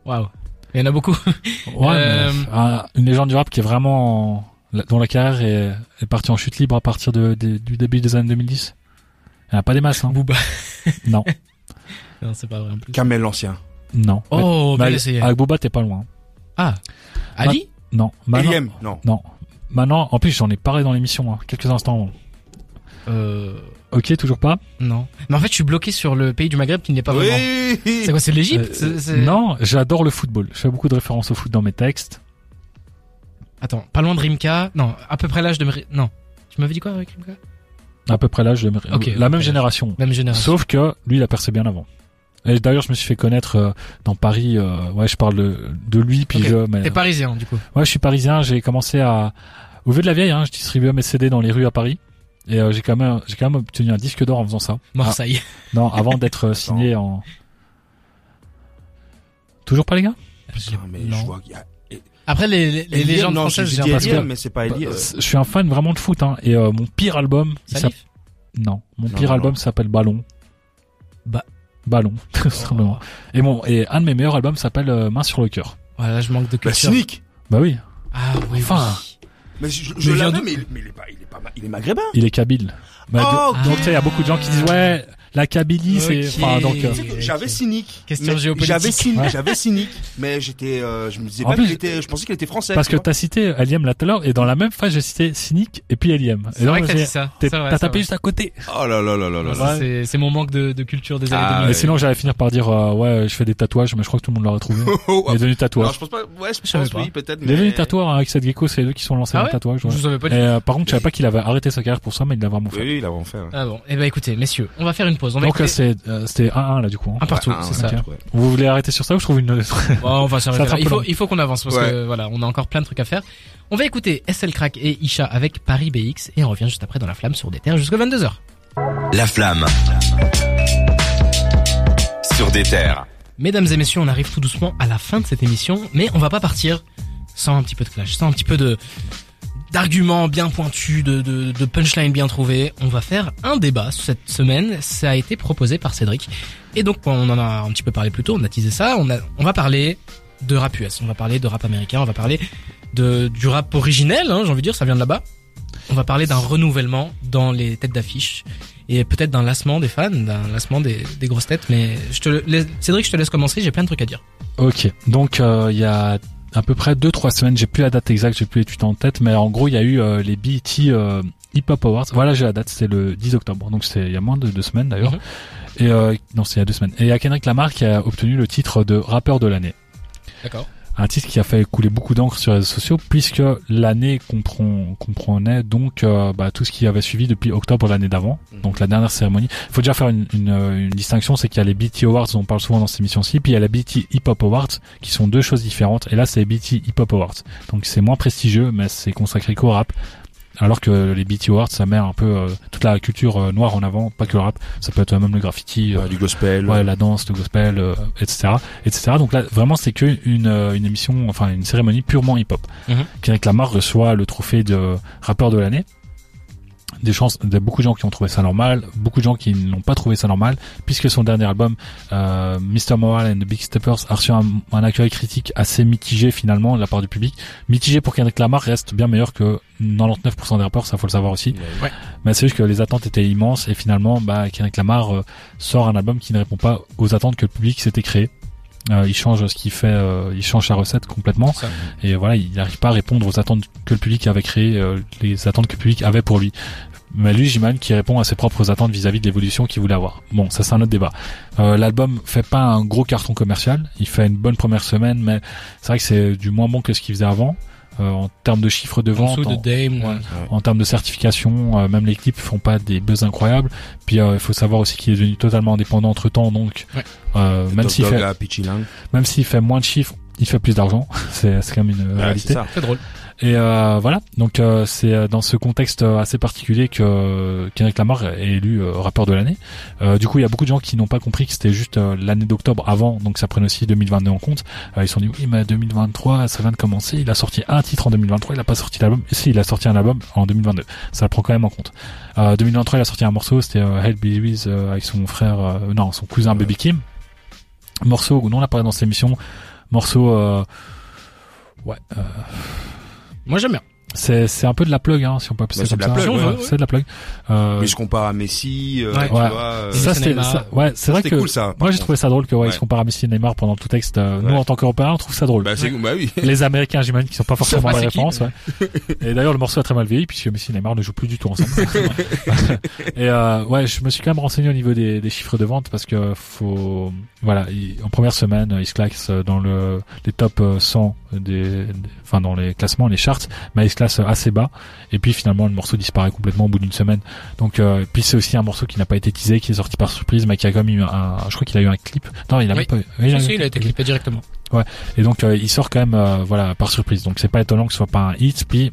Waouh. Il y en a beaucoup. Ouais, Euh, mais, un- une légende du rap qui est vraiment en- dont la carrière est, est partie en chute libre à partir de, de- du début des années 2010. Il n'y en a pas des masses. Hein. Booba. Non, Non, c'est pas vrai en plus. Kamel l'ancien. non. Oh, Mais- bien mais essayé. avec Booba, t'es pas loin. Ah. Ali? Non. Maintenant, non. non. Maintenant, en plus, j'en ai parlé dans l'émission, hein, quelques instants. avant. Euh... Ok, toujours pas. Non. Mais en fait, je suis bloqué sur le pays du Maghreb qui n'est pas vraiment. Oui. C'est quoi, c'est l'Égypte Euh, Non, j'adore le football. Je fais beaucoup de références au foot dans mes textes. Attends, pas loin de Rimka. Non, à peu près l'âge de. Non. Tu m'avais dit quoi avec Rimka À peu près l'âge de Ok, la même génération. Même génération. Sauf que lui, il a percé bien avant. Et d'ailleurs, je me suis fait connaître euh, dans Paris. euh, ouais, je parle de, de lui, puis Ok. je. Mais, T'es parisien, du coup. ouais, je suis parisien. J'ai commencé à au vieux de la vieille. Hein, je distribuais mes CD dans les rues à Paris. Et euh, j'ai quand même, j'ai quand même obtenu un disque d'or en faisant ça. Marseille. Non, avant d'être euh, signé en. Toujours pas les gars? Putain, mais Non. je vois qu'il y a... Après, les, les, les Eliem, légendes non, françaises, j'ai l'impression. Mais c'est pas. Bah, Je suis un fan vraiment de foot. Hein, et euh, mon pire album, s'appelle- non, mon Non, pire non, album s'appelle Ballon. Ba- Ballon, tout simplement. Et mon et un de mes meilleurs albums s'appelle euh, Main sur le cœur. Voilà, je manque de Bah, culture. cynique. Bah oui, ah oui, Enfin. oui. Mais je, je Mais mais, il- mais il est pas, il est pas, ma- il est maghrébin. il est kabyle. Bah, Oh, de- donc tu sais, il y a beaucoup de gens qui disent ouais, la Kabylie c'est Ok. enfin donc euh, J'avais cynique. Question mais- géopolitique. J'avais cynique, Ouais. j'avais cynique, mais j'étais, euh, je me disais En pas plus, qu'il était, je pensais qu'il était français. parce que t'as cité Aliem là tout à l'heure et dans la même phrase j'ai cité Cynic et puis Aliem. C'est Et vrai donc, que t'as dit ça. C'est T'as c'est tapé vrai. juste à côté. Oh là là là là là là. Ouais. C'est c'est mon manque de, de culture des Ah, années Mais 2000. ouais. sinon j'allais finir par dire euh, ouais je fais des tatouages mais je crois que tout le monde l'aurait trouvé. Oh, Il est devenu Non, tatoueur. je pense pas, ouais, je pense oui, peut-être, Il est devenu tatoueur hein, avec cette gecko, c'est eux qui sont lancés Ah dans le tatouage. ouais. Je savais pas euh, par contre, je savais pas qu'il avait arrêté sa carrière pour ça, mais il l'a vraiment fait. Oui, il a vraiment fait. Ah bon. Eh ben écoutez, messieurs, on va faire une pause. On va Donc écouter c'est euh, c'était 1-1 là du coup. hein. un partout, c'est ouais, ça. ouais. Vous voulez arrêter sur ça ou je trouve une Bon, on va s'arrêter Ça là. attrape Il faut, long. il faut qu'on avance parce Ouais. que voilà, on a encore plein de trucs à faire. On va écouter SL Crack et Isha avec Paris BX et on revient juste après dans la flamme sur des terres jusqu'à 22h. La flamme. Sur des terres. Mesdames et messieurs, on arrive tout doucement à la fin de cette émission, mais on va pas partir sans un petit peu de clash, sans un petit peu de d'arguments bien pointus, de, de, punchlines bien trouvées. On va faire un débat cette semaine. Ça a été proposé par Cédric. Et donc, on en a un petit peu parlé plus tôt, on a teasé ça. On, a, on va parler de rap US, on va parler de rap américain, on va parler de, du rap originel, hein, j'ai envie de dire, ça vient de là-bas. On va parler d'un renouvellement dans les têtes d'affiche et peut-être d'un lassement des fans, d'un lassement des, des grosses têtes. Mais Cédric, je te laisse commencer, j'ai plein de trucs à dire. Ok. Donc euh, il y a à peu près 2-3 semaines, j'ai plus la date exacte, j'ai plus l'étude en tête, mais en gros il y a eu euh, les BET euh, Hip Hop Awards. Voilà, j'ai la date, c'était le 10 octobre, donc c'est il y a moins de deux semaines d'ailleurs. Mhm. Et euh, non, c'est il y a deux semaines. Et il y a Kendrick Lamar qui a obtenu le titre de rappeur de l'année. D'accord. Un titre qui a fait couler beaucoup d'encre sur les réseaux sociaux puisque l'année comprend, comprenait donc euh, bah, tout ce qui avait suivi depuis octobre l'année d'avant, Mhm. donc la dernière cérémonie. Il faut déjà faire une, une, une distinction, c'est qu'il y a les BT Awards, on parle souvent dans cette émission-ci, puis il y a les BT Hip Hop Awards, qui sont deux choses différentes. Et là, c'est les BT Hip Hop Awards, donc c'est moins prestigieux, mais c'est consacré qu'au rap. Alors que les BT Awards, ça met un peu euh, toute la culture euh, noire en avant, pas que le rap. Ça peut être même le graffiti, euh, Ouais, du gospel. ouais, la danse, le gospel, euh, etc., etc. Donc là, vraiment, c'est que une, euh, une émission, enfin une cérémonie purement hip-hop. Mhm. Kendrick Lamar reçoit le trophée de rappeur de l'année. Des chances, il y a beaucoup de gens qui ont trouvé ça normal, beaucoup de gens qui n'ont pas trouvé ça normal, puisque son dernier album, euh, Mr. Moral and the Big Steppers, a reçu un, un accueil critique assez mitigé finalement de la part du public. Mitigé pour Kendrick Lamar reste bien meilleur que 99% des rappeurs, ça faut le savoir aussi. Ouais. Mais c'est juste que les attentes étaient immenses et finalement, bah, Kendrick Lamar euh, sort un album qui ne répond pas aux attentes que le public s'était créé. il change ce qu'il fait, il change sa recette complètement. Et voilà, il n'arrive pas à répondre aux attentes que le public avait créées, les attentes que le public avait pour lui. Mais lui, j'imagine qu'il répond à ses propres attentes vis-à-vis de l'évolution qu'il voulait avoir. Bon, ça c'est un autre débat. Euh, L'album fait pas un gros carton commercial. Il fait une bonne première semaine, mais c'est vrai que c'est du moins bon que ce qu'il faisait avant. Euh, en termes de chiffres de vente, en, de en termes de certification, euh, même les clips font pas des buzz incroyables. Puis euh, il faut savoir aussi qu'il est devenu totalement indépendant entre temps, donc même s'il fait, même s'il fait moins de chiffres, il fait plus d'argent. c'est quand même une réalité. C'est drôle. Et euh, voilà, donc euh, c'est euh, dans ce contexte assez particulier que Kendrick Lamar est élu rappeur de l'année. du coup, il y a beaucoup de gens qui n'ont pas compris que c'était juste l'année d'octobre avant, donc ça prenne aussi 2022 en compte. ils se sont dit oui, mais 2023, ça vient de commencer. Il a sorti un titre en 2023, il a pas sorti l'album. Et si, il a sorti un album en 2022. Ça le prend quand même en compte. 2023, il a sorti un morceau, c'était Help Be With avec son frère, non, son cousin Baby Kim. Morceau, non, on l'a parlé dans cette émission. Morceau, ouais. Moi j'aime bien. C'est c'est un peu de la plug hein si on peut appeler bah, ça comme ça. C'est de la plug. Euh... Mais je compare à Messi. Euh, ouais. Tu vois, euh, ça c'est ouais c'est vrai que cool, ça. moi j'ai trouvé ça drôle que ouais, ouais. il se compare à Messi et Neymar pendant tout texte. Euh, nous en tant qu'Européens on trouve ça drôle. Bah, bah oui. Les Américains j'imagine qui sont pas forcément la référence. Ouais. et d'ailleurs le morceau a très mal vieilli puisque Messi et Neymar ne jouent plus du tout ensemble. et euh, ouais je me suis quand même renseigné au niveau des, des chiffres de vente parce que faut voilà en première semaine il se claque dans le les top 100 des, enfin dans les classements les charts mais il se classe assez bas. Et puis finalement le morceau disparaît complètement au bout d'une semaine. Donc euh, puis c'est aussi un morceau qui n'a pas été teasé qui est sorti par surprise mais qui a quand même eu un je crois qu'il a eu un clip. Non il a pas il, a, il a été clippé directement. Ouais. Et donc euh, il sort quand même euh, voilà par surprise. Donc c'est pas étonnant que ce soit pas un hit puis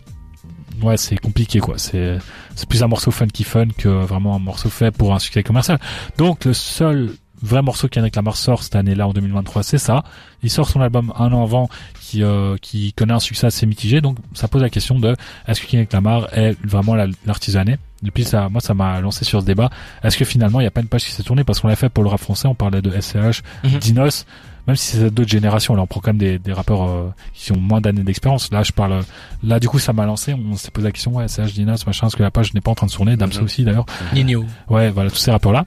ouais c'est compliqué quoi. C'est c'est plus un morceau funky fun que vraiment un morceau fait pour un succès commercial. Donc le seul vrai morceau qu'Yannick Lamar sort cette année-là en 2023, c'est ça. Il sort son album un an avant qui euh, qui connaît un succès assez mitigé, donc ça pose la question de est-ce que Yannick Lamar est vraiment l'artiste de Depuis ça, moi ça m'a lancé sur ce débat. Est-ce que finalement il n'y a pas une page qui s'est tournée? Parce qu'on l'a fait pour le rap français, on parlait de SCH, mhm. Dinos, même si c'est d'autres générations, là on prend quand même des, des rappeurs euh, qui ont moins d'années d'expérience. Là je parle, là du coup ça m'a lancé, on s'est posé la question ouais SCH, Dinos, machin, est-ce que la page n'est pas en train de tourner, Damso mhm. aussi d'ailleurs. Nino. Ouais, voilà tous ces rappeurs là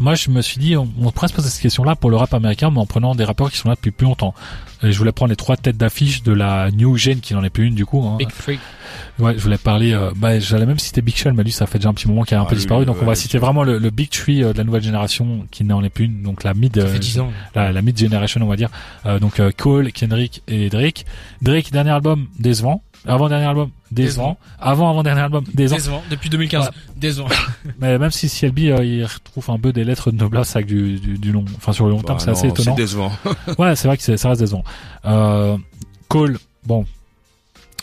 moi je me suis dit on, pourrait se poser cette question là pour le rap américain mais en prenant des rappeurs qui sont là depuis plus longtemps. Et je voulais prendre les trois têtes d'affiche de la New Gen qui n'en est plus une du coup hein. Big Freak ouais je voulais parler euh, bah j'allais même citer Big Sean mais lui ça fait déjà un petit moment qu'il a un peu ah, disparu. Donc on va citer vraiment le, Big Tree euh, de la nouvelle génération qui n'en est plus une. Donc la mid euh, la, la, mid generation on va dire. Donc Cole Kendrick et Drake. Drake dernier album décevant avant dernier album décevant. Avant avant dernier album décevant. Décevant depuis 2015. Décevant. Mais même si CLB euh, il retrouve un peu des lettres de noblesse avec du, du, du long, enfin sur le long terme, bah c'est assez étonnant. C'est décevant. ouais, c'est vrai que ça reste décevant. Euh, Cole, bon,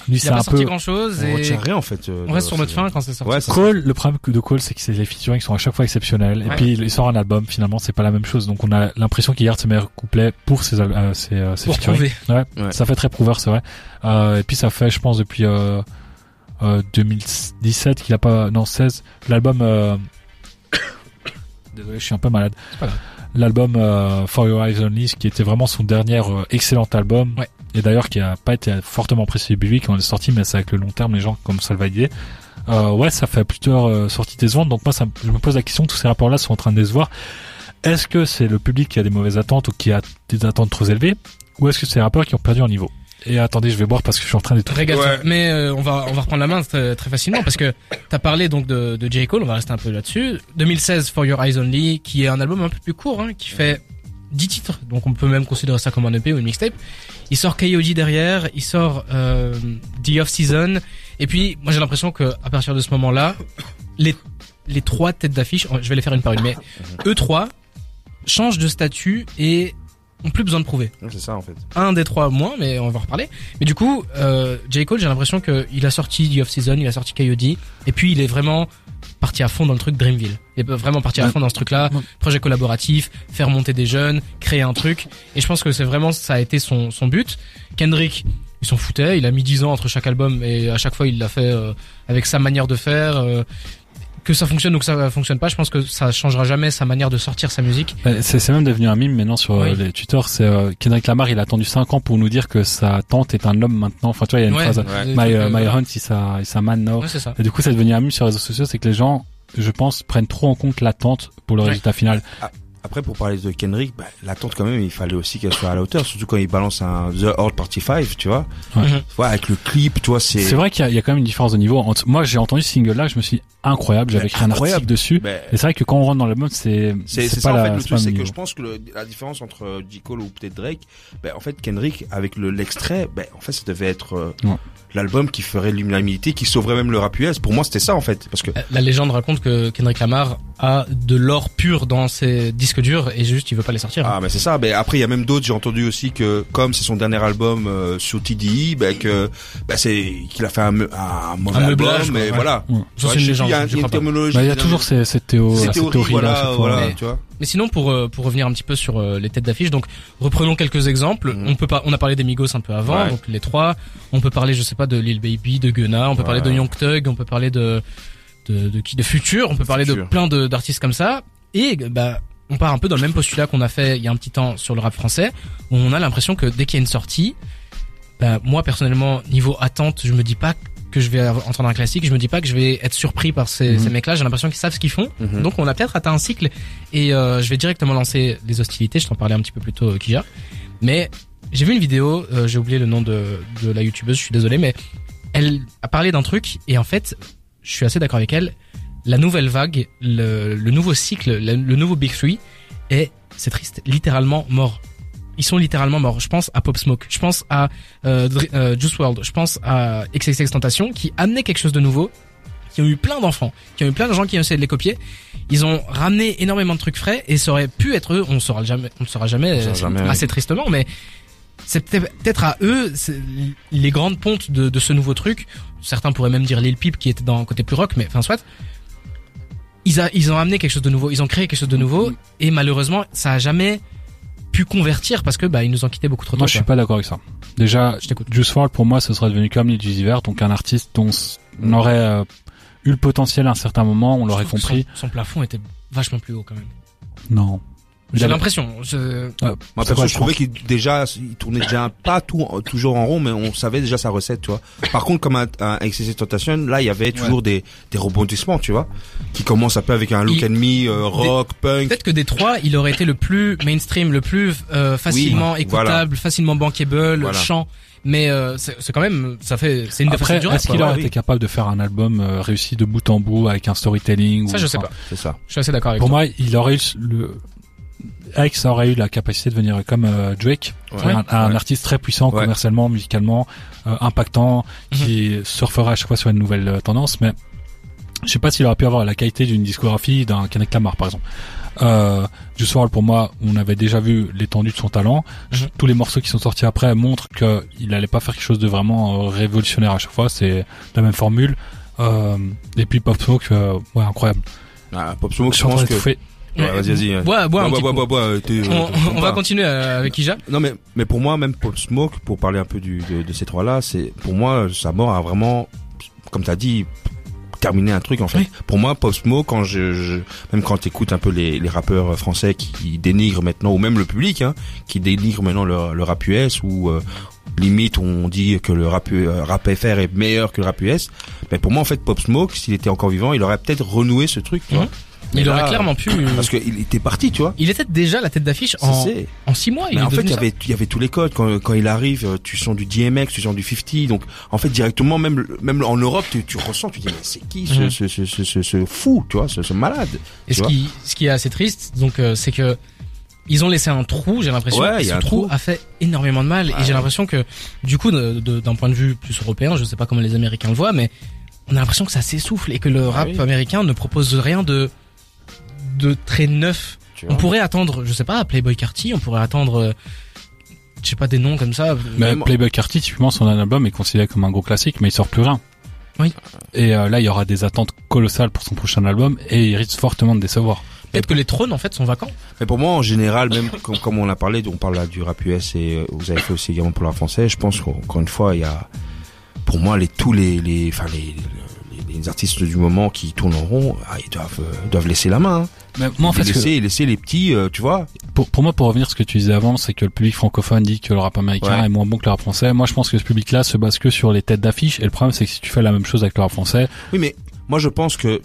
lui, a pas sorti grand chose on et rien en fait. Euh, on reste sur notre fin quand c'est sorti. Ouais, Cole, le problème de Cole, c'est que c'est les featuring sont à chaque fois exceptionnels. Et puis il sort un album, finalement, c'est pas la même chose. Donc on a l'impression qu'il garde ses meilleurs couplets pour ses, euh, ses, euh, ses featuring. Ouais, Ça fait très prouveur, c'est vrai. Euh, et puis ça fait, je pense, depuis euh, 2017 qu'il a pas, non 16, l'album. Désolé, je suis un peu malade. L'album For Your Eyes Only, qui était vraiment son dernier excellent album. Ouais et d'ailleurs qui a pas été fortement apprécié du public quand on est sorti, mais c'est avec le long terme, les gens comme ça le valider. Euh, ouais, ça fait plusieurs euh, sorties décevantes, donc moi ça, je me pose la question, tous ces rapports-là sont en train de décevoir. Est-ce que c'est le public qui a des mauvaises attentes ou qui a des attentes trop élevées, ou est-ce que c'est les rappeurs qui ont perdu en niveau? Et attendez, je vais boire parce que je suis en train d'être. Ouais. Mais euh, on va on va reprendre la main très, très facilement parce que t'as parlé donc de, de J Cole, on va rester un peu là-dessus. 2016 For Your Eyes Only, qui est un album un peu plus court, hein, qui fait 10 titres, donc on peut même considérer ça comme un EP ou une mixtape. Il sort KOD derrière, il sort euh, The Off Season, et puis moi j'ai l'impression que à partir de ce moment-là, les les trois têtes d'affiche, je vais les faire une par une, mais eux trois changent de statut et ont plus besoin de prouver. C'est ça en fait. Un des trois moins, mais on va en reparler. Mais du coup, euh, J Cole, j'ai l'impression qu'il a sorti The Off Season, il a sorti KOD, et puis il est vraiment parti à fond dans le truc Dreamville. Il est vraiment parti à fond dans ce truc-là. Projet collaboratif, faire monter des jeunes, créer un truc. Et je pense que c'est vraiment, ça a été son, son but. Kendrick, il s'en foutait. Il a mis 10 ans entre chaque album et à chaque fois il l'a fait euh, avec sa manière de faire. Euh, que ça fonctionne ou que ça fonctionne pas, je pense que ça changera jamais sa manière de sortir sa musique. C'est même devenu un mime maintenant sur euh, les tuteurs. C'est euh, Kendrick Lamar, il a attendu 5 ans pour nous dire que sa tante est un homme maintenant. Enfin, tu vois, il y a une phrase My, uh, my hunt is a, is a man now. Et du coup, c'est devenu un mime sur les réseaux sociaux, c'est que les gens, je pense, prennent trop en compte l'attente pour le résultat final. Ah. Après, pour parler de Kendrick, bah, l'attente quand même, il fallait aussi qu'elle soit à la hauteur, surtout quand il balance un The Old Party 5, tu vois. Ouais. Mhm. avec le clip, tu vois, c'est. C'est vrai qu'il y, y, a quand même une différence de niveau. Moi, j'ai entendu ce single-là, je me suis dit, incroyable, j'avais écrit un article dessus. et c'est vrai que quand on rentre dans le mode, c'est. C'est pas ça, la, en fait, le truc, c'est que je pense que la différence entre J. Cole ou peut-être Drake, bah, en fait, Kendrick, avec le l'extrait, bah, en fait, ça devait être, euh, l'album qui ferait l'unanimité, qui sauverait même le rap US. Pour moi, c'était ça en fait, parce que la légende raconte que Kendrick Lamar a de l'or pur dans ses disques durs et juste il veut pas les sortir. Ah mais c'est ça. Mais après il y a même d'autres. J'ai entendu aussi que comme c'est son dernier album euh, sur TDI, ben que ben, c'est qu'il a fait un, un mauvais album. Mais voilà. c'est une légende. Il y a, une bah, il y a toujours ces, cette, théo, cette théorie, voilà, voilà, tu vois. Mais sinon, pour euh, pour revenir un petit peu sur euh, les têtes d'affiche, donc reprenons quelques exemples. Mm. On peut pas, on a parlé des Migos un peu avant, donc les trois. On peut parler, je sais pas, de Lil Baby, de Gunna. On peut parler de Young Thug. On peut parler de de, de qui, de Future. On peut parler de plein d'artistes comme ça. Et bah on part un peu dans le même postulat qu'on a fait il y a un petit temps sur le rap français, où on a l'impression que dès qu'il y a une sortie, bah, moi personnellement niveau attente, je me dis pas que je vais entendre un classique, je me dis pas que je vais être surpris par ces, mhm. ces mecs-là. J'ai l'impression qu'ils savent ce qu'ils font. Mhm. Donc on a peut-être atteint un cycle et euh, je vais directement lancer les hostilités. Je t'en parlais un petit peu plus tôt, euh, Kija. Mais j'ai vu une vidéo, euh, j'ai oublié le nom de, de la youtubeuse, je suis désolé, mais elle a parlé d'un truc et en fait, je suis assez d'accord avec elle. La nouvelle vague, le, le nouveau cycle, le, le nouveau Big Three est, c'est triste, littéralement mort ils sont littéralement morts. Je pense à Pop Smoke, je pense à euh, euh Juice World, je pense à XXX Tentation qui amenaient quelque chose de nouveau, qui ont eu plein d'enfants, qui ont eu plein de gens qui ont essayé de les copier. Ils ont ramené énormément de trucs frais et ça aurait pu être eux. On ne saura jamais, on ne saura jamais, assez tristement, mais c'est peut-être à eux les grandes pontes de, de, ce nouveau truc. Certains pourraient même dire Lil Peep qui était dans un côté plus rock, mais enfin soit. Ils, a, ils ont amené quelque chose de nouveau, ils ont créé quelque chose de nouveau et malheureusement ça a jamais pu convertir parce que bah ils nous ont quitté beaucoup trop tôt. Moi je suis pas d'accord avec ça. Déjà, Juice WRLD pour moi ce serait devenu comme Lil Uzi Vert, donc un artiste dont on aurait euh, eu le potentiel à un certain moment, on l'aurait compris. son, plafond était vachement plus haut quand même. Non. J'ai l'impression. Je... Euh, Moi, perso, je trouvais qu'il déjà, il tournait déjà pas tout, toujours en rond, mais on savait déjà sa recette, tu vois. Par contre, comme un, un XXX Tentation, là, il y avait toujours des, des rebondissements, tu vois, qui commencent un peu avec un look and me, euh, rock, punk. Peut-être que des trois, il aurait été le plus mainstream, le plus euh, facilement écoutable, facilement bankable, voilà. chant mais euh, c'est quand même ça fait c'est une Après, est-ce qu'il aurait été capable de faire un album euh, réussi de bout en bout avec un storytelling ça ou, je sais pas c'est ça je suis assez d'accord avec pour toi. moi il aurait eu le X aurait eu la capacité de venir comme euh, Drake, un, artiste très puissant commercialement, musicalement, euh, impactant, mhm. qui surfera à chaque fois sur une nouvelle euh, tendance. Mais je sais pas s'il aurait pu avoir la qualité d'une discographie d'un Kendrick Lamar, par exemple. Euh, Juice WRLD, pour moi, on avait déjà vu l'étendue de son talent. Mhm. Tous les morceaux qui sont sortis après montrent qu'il n'allait pas faire quelque chose de vraiment révolutionnaire à chaque fois. C'est la même formule. et puis Pop Smoke, ouais, incroyable. Ah, Pop Smoke, je pense que... Ouais, vas-y, vas-y. Bois, bois, bois, bois, bois, on, on va continuer euh, avec Ija. Non, mais, mais pour moi, même Pop Smoke, pour parler un peu du, de, de ces trois-là, c'est, pour moi, sa mort a vraiment, comme t'as dit, terminé un truc en fait. Pour moi, Pop Smoke, quand je, je même quand t'écoutes un peu les, les rappeurs français qui dénigrent maintenant, ou même le public, hein, qui dénigrent maintenant le, le rap US ou euh, limite on dit que le rap, euh, rap FR est meilleur que le rap US. Mais pour moi, en fait, Pop Smoke, s'il était encore vivant, il aurait peut-être renoué ce truc. Tu vois il aurait clairement pu. Parce qu'il était parti, tu vois. Il était déjà la tête d'affiche en, en six mois. Mais en fait, il y avait, il y avait tous les codes. Quand, quand il arrive, euh, tu sens du DMX, tu sens du 50. Donc, en fait, directement, même, même en Europe, tu, tu ressens, tu dis, mais c'est qui ce, mhm. ce, ce, ce, ce, fou, tu vois, ce, ce malade. Et ce qui, ce qui est assez triste, donc, euh, c'est que ils ont laissé un trou, j'ai l'impression. Ouais, ce trou, a fait énormément de mal. Et j'ai l'impression que, du coup, d'un point de vue plus européen, je sais pas comment les Américains le voient, mais on a l'impression que ça s'essouffle et que le ah rap américain ne propose rien de de très neuf. On pourrait attendre, je sais pas, Playboy Carty, on pourrait attendre, euh, je sais pas, des noms comme ça. Mais Playboy Carty, typiquement, son album est considéré comme un gros classique, mais il sort plus rien. Oui. Et euh, là, il y aura des attentes colossales pour son prochain album, et il risque fortement de décevoir. Peut-être que les trônes en fait sont vacants. Mais pour moi en général, même comme, comme on a parlé, on parle là du rap US et euh, vous avez fait aussi également pour le rap français. Je pense qu'encore une fois, il y a pour moi les tous les les enfin les, les, artistes du moment qui tournent en rond, ah, ils doivent doivent laisser la main. Hein. Mais moi, en fait, laisser, laisser les petits, euh, tu vois. Pour, pour moi, pour revenir à ce que tu disais avant, c'est que le public francophone dit que le rap américain est moins bon que le rap français. Moi, je pense que ce public-là se base que sur les têtes d'affiche. Et le problème, c'est que si tu fais la même chose avec le rap français. Oui, mais moi, je pense que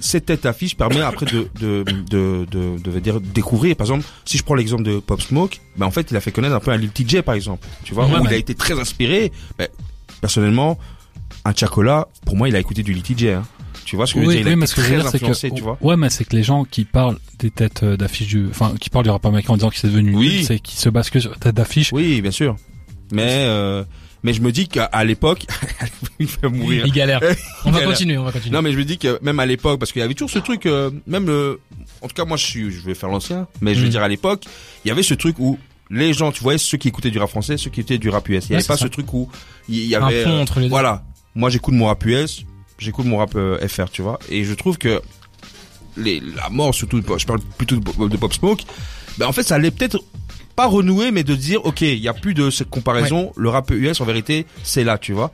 cette tête d'affiche permet après de de, de de découvrir par exemple si je prends l'exemple de Pop Smoke ben en fait il a fait connaître un peu un Lil TJ par exemple tu vois où il a été très inspiré ben, personnellement un Chacola pour moi il a écouté du TJ hein. tu vois ce que je veux dire? Il a été très influencé, tu vois ouais mais c'est que les gens qui parlent des têtes euh, d'affiche du enfin qui parlent du rap américain en disant qu'il c'est devenu oui. c'est qui se basent que sur tête d'affiche oui bien sûr mais euh, mais je me dis qu'à l'époque, il fait mourir. Il galère. On va continuer, on va continuer. Non, mais je me dis que même à l'époque, parce qu'il y avait toujours ce truc, euh, même le, en tout cas moi je suis, je vais faire l'ancien, mais je veux mm. dire à l'époque, il y avait ce truc où les gens, tu voyais ceux qui écoutaient du rap français, ceux qui écoutaient du rap US. Il n'y avait pas ce truc où il y avait, un entre les deux. voilà. Moi j'écoute mon rap US, j'écoute mon rap euh, FR, tu vois, et je trouve que les, la mort surtout, je parle plutôt de, Pop Smoke, ben en fait ça allait peut-être pas renouer, mais de dire, ok, il y a plus de cette comparaison. Le rap US, en vérité, c'est là, tu vois.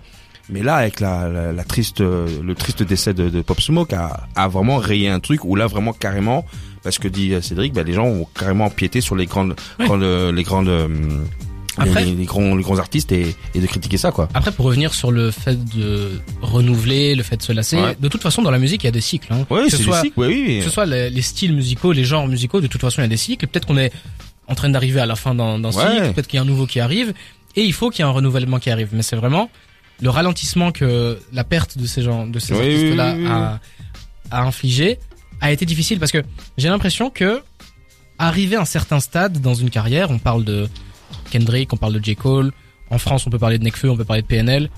Mais là, avec la, la, triste, le triste décès de, de Pop Smoke, a, a, vraiment rayé un truc où là, vraiment carrément, parce que dit Cédric, ben, les gens ont carrément empiété sur les grandes, grandes les grandes, euh, Après, les, grands, les grands artistes et, et, de critiquer ça quoi. Après pour revenir sur le fait de renouveler, le fait de se lasser, de toute façon dans la musique il y a des cycles. Hein. Oui, c'est des cycles, oui, oui. Que ce soit les, les, styles musicaux, les genres musicaux, de toute façon il y a des cycles. Peut-être qu'on est en train d'arriver à la fin d'un cycle, peut-être qu'il y a un nouveau qui arrive, et il faut qu'il y ait un renouvellement qui arrive. Mais c'est vraiment le ralentissement que la perte de ces gens, de ces artistes-là a, a infligé a été difficile parce que j'ai l'impression que arriver à un certain stade dans une carrière, on parle de Kendrick, on parle de J. Cole, en France on peut parler de Nekfeu, on peut parler de PNL,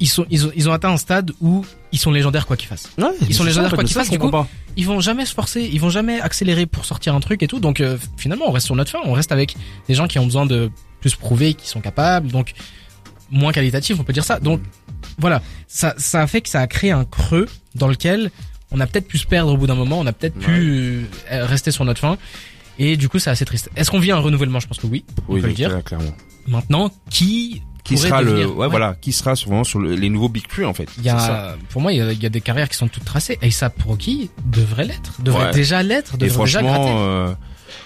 ils sont ils ont ils ont atteint un stade où ils sont légendaires quoi qu'ils fassent. ils sont légendaires quoi qu'ils fassent. Du coup, ils vont jamais se forcer, ils vont jamais accélérer pour sortir un truc et tout. Donc euh, finalement, on reste sur notre fin. On reste avec des gens qui ont besoin de plus prouver qu'ils sont capables. Donc moins qualitatif, on peut dire ça. Donc voilà, ça ça a fait que ça a créé un creux dans lequel on a peut-être pu se perdre au bout d'un moment. On a peut-être pu euh, rester sur notre fin. Et du coup, c'est assez triste. Est-ce qu'on vit un renouvellement? Je pense que oui. On peut le dire. Clairement. Maintenant, qui qui sera le ouais, voilà qui sera souvent sur les nouveaux big three en fait. Il y a pour moi il y a, il y a des carrières qui sont toutes tracées. Et ça pour qui devrait l'être devrait déjà l'être devrait et franchement euh,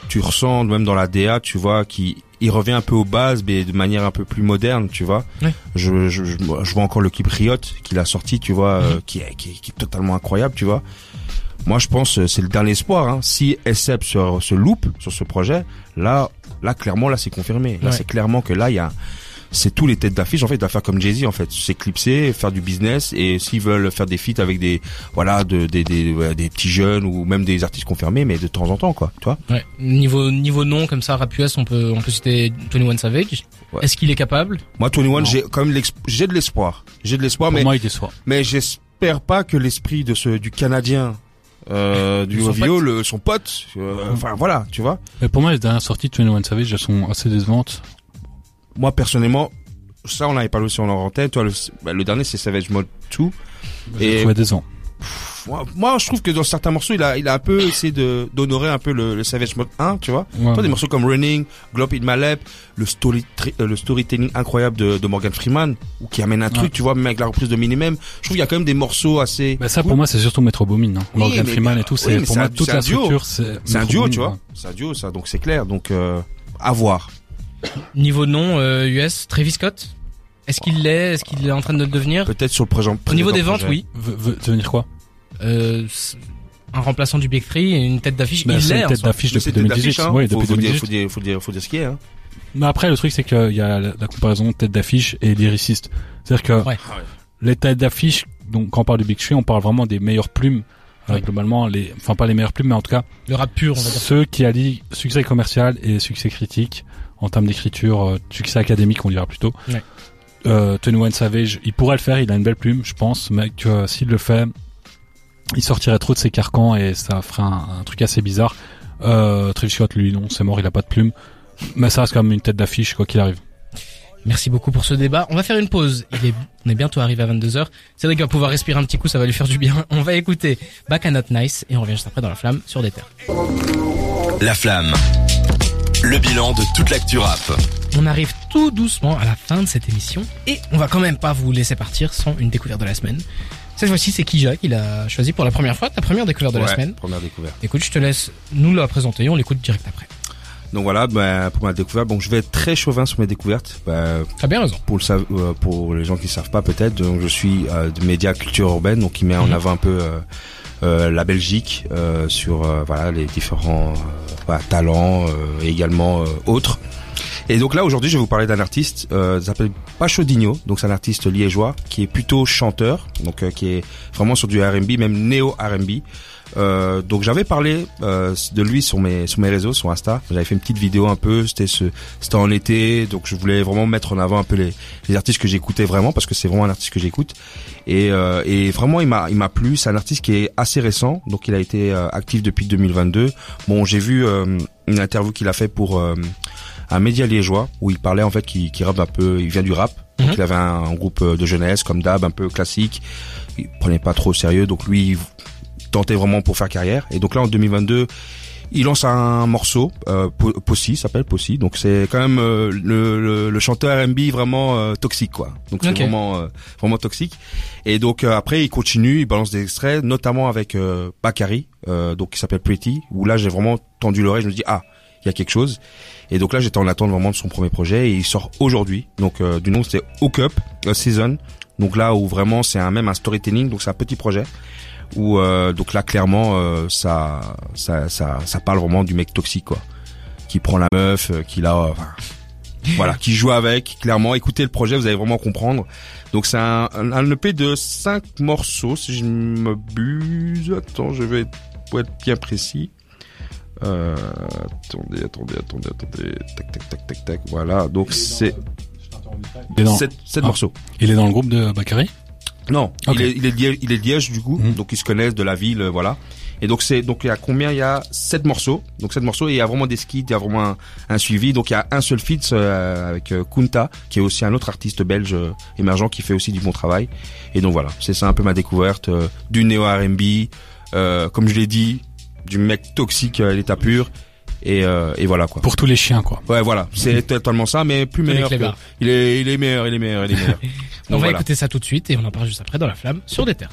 tu ressens même dans la DA tu vois qui il revient un peu aux bases mais de manière un peu plus moderne tu vois. Je, je, je, vois encore le clip Riot qu'il a sorti tu vois euh, qui, est, qui, qui, est totalement incroyable tu vois moi je pense euh, c'est le dernier espoir hein. si SF se, se loupe sur ce projet là là clairement là c'est confirmé. Là c'est clairement que là il y a c'est tous les têtes d'affiche en fait doivent faire comme Jay-Z en fait s'éclipser faire du business et s'ils veulent faire des feats avec des voilà de, des, des, des petits jeunes ou même des artistes confirmés mais de temps en temps quoi tu vois. Ouais. niveau niveau nom comme ça rap US on peut on peut citer 21 Savage. Est-ce qu'il est capable? Moi 21 j'ai quand même j'ai de l'espoir. J'ai de l'espoir mais moi il déçoit mais j'espère pas que l'esprit de ce du canadien euh, du OVO, le, son pote, euh, enfin voilà, tu vois. Mais pour moi, les dernières sorties de 21 Savage, elles sont assez décevantes moi personnellement, ça on avait parlé aussi en antenne. Toi, le, bah, le dernier c'est Savage Mode 2. Et des Moi, moi, je trouve que dans certains morceaux, il a, il a un peu essayé de d'honorer un peu le, le, Savage Mode 1, tu vois. Toi, des morceaux comme Running, Glop in My Lap, le story, euh, le storytelling incroyable de, de Morgan Freeman, ou qui amène un truc, tu vois, même avec la reprise de Minimum. Je trouve qu'il y a quand même des morceaux assez. Bah ça, pour moi, c'est surtout Metro Boomin, hein. Morgan Freeman et tout, c'est pour moi toute la structure, c'est. C'est un duo, tu vois. C'est un duo, ça, donc c'est clair. Donc, euh, à voir. Niveau nom euh, US, Travis Scott? Est-ce qu'il l'est? Est-ce qu'il est en train de le devenir? Peut-être sur le projet. Au niveau des ventes, oui. Veut devenir quoi? Euh, un remplaçant du Big Free et une tête d'affiche. Bah, il est une tête d'affiche depuis 2018. Hein. Oui, depuis faut, 2018. Faut dire, faut dire, faut dire ce qu'il y a. Hein. Mais après, le truc, c'est qu'il y a la, la comparaison tête d'affiche et lyriciste. C'est-à-dire que ouais. les têtes d'affiche, donc quand on parle du Big Free, on parle vraiment des meilleures plumes. Euh, globalement, les, enfin pas les meilleures plumes, mais en tout cas, le rap pur, on va dire. Ceux qui allient succès commercial et succès critique en termes d'écriture, euh, succès académique, on dira plutôt. Ouais. Euh, One Savage, il pourrait le faire, il a une belle plume, je pense, mais que s'il le fait, il sortirait trop de ses carcans et ça ferait un, truc assez bizarre. Euh, Travis Scott, lui, non, c'est mort, il a pas de plume. Mais ça reste quand même une tête d'affiche, quoi qu'il arrive. Merci beaucoup pour ce débat. On va faire une pause. Il est, on est bientôt arrivé à 22h. C'est vrai qu'il va pouvoir respirer un petit coup, ça va lui faire du bien. On va écouter Back and Not Nice et on revient juste après dans la flamme sur des terres. La flamme. Le bilan de toute l'actu rap. On arrive tout doucement à la fin de cette émission et on va quand même pas vous laisser partir sans une découverte de la semaine. Cette fois-ci, c'est Kija qui l'a choisi pour la première fois, ta première découverte de la semaine. Première découverte. Écoute, je te laisse nous la présenter, on l'écoute direct après. Donc voilà, bah, pour ma découverte, bon, je vais être très chauvin sur mes découvertes. Bah, T'as bien raison. Pour le euh, pour les gens qui savent pas peut-être, donc je suis euh, de médias culture urbaine, donc qui met en mhm. avant un peu euh, la Belgique sur voilà les différents talents et également autres. Et donc là aujourd'hui, je vais vous parler d'un artiste, euh, s'appelle Pacho Digno, donc c'est un artiste liégeois qui est plutôt chanteur, donc euh, qui est vraiment sur du R&B, même néo R&B. Euh, donc j'avais parlé euh, de lui sur mes sur mes réseaux, sur Insta. J'avais fait une petite vidéo un peu. C'était ce c'était en été, donc je voulais vraiment mettre en avant un peu les, les artistes que j'écoutais vraiment parce que c'est vraiment un artiste que j'écoute. Et, euh, et vraiment il m'a il m'a plu. C'est un artiste qui est assez récent, donc il a été euh, actif depuis 2022. Bon j'ai vu une interview qu'il a fait pour un média liégeois où il parlait en fait qui qui rappe un peu, il vient du rap. Donc mhm. il avait un, groupe de jeunesse comme Dab un peu classique. Il prenait pas trop au sérieux donc lui il tentait vraiment pour faire carrière et donc là en 2022 il lance un morceau, euh, Possi s'appelle Possi, donc c'est quand même euh, le, le, chanteur R&B vraiment euh, toxique quoi. Donc c'est vraiment euh, vraiment toxique. Et donc après il continue, il balance des extraits, notamment avec Bakary, donc qui s'appelle Pretty, où là j'ai vraiment tendu l'oreille, je me dis ah il y a quelque chose. Et donc là, j'étais en attente vraiment de son premier projet et il sort aujourd'hui. Donc euh, du nom c'est Hook Up Season. Donc là où vraiment c'est un même un storytelling, donc c'est un petit projet où euh, donc là clairement euh, ça, ça ça ça parle vraiment du mec toxique quoi, qui prend la meuf, qui l'a voilà, qui joue avec clairement. Écoutez le projet, vous allez vraiment comprendre. Donc c'est un, un, EP de 5 morceaux si je m'abuse. Attends, je vais pour être bien précis. Euh, attendez, attendez, attendez, attendez. Tac, tac, tac, tac, tac. Voilà. Donc c'est 7, ah. morceaux. Il est dans le groupe de Bakary Non, il, est, il, est liège, il est Liège du coup, mhm. donc ils se connaissent de la ville, euh, voilà. Et donc c'est donc il y a combien? Il y a 7 morceaux. Donc 7 morceaux et il y a vraiment des skits, il y a vraiment un, suivi. Donc il y a un seul feat euh, avec Kunta qui est aussi un autre artiste belge émergent qui fait aussi du bon travail. Et donc voilà, c'est ça un peu ma découverte du néo R&B. comme je l'ai dit, du mec toxique à l'état pur. Et, euh, et voilà quoi. Pour tous les chiens quoi. Ouais voilà, c'est totalement ça, mais plus meilleur. Que, il est il est meilleur, il est meilleur, il est meilleur. on va écouter ça tout de suite et on en parle juste après dans la flamme sur des terres.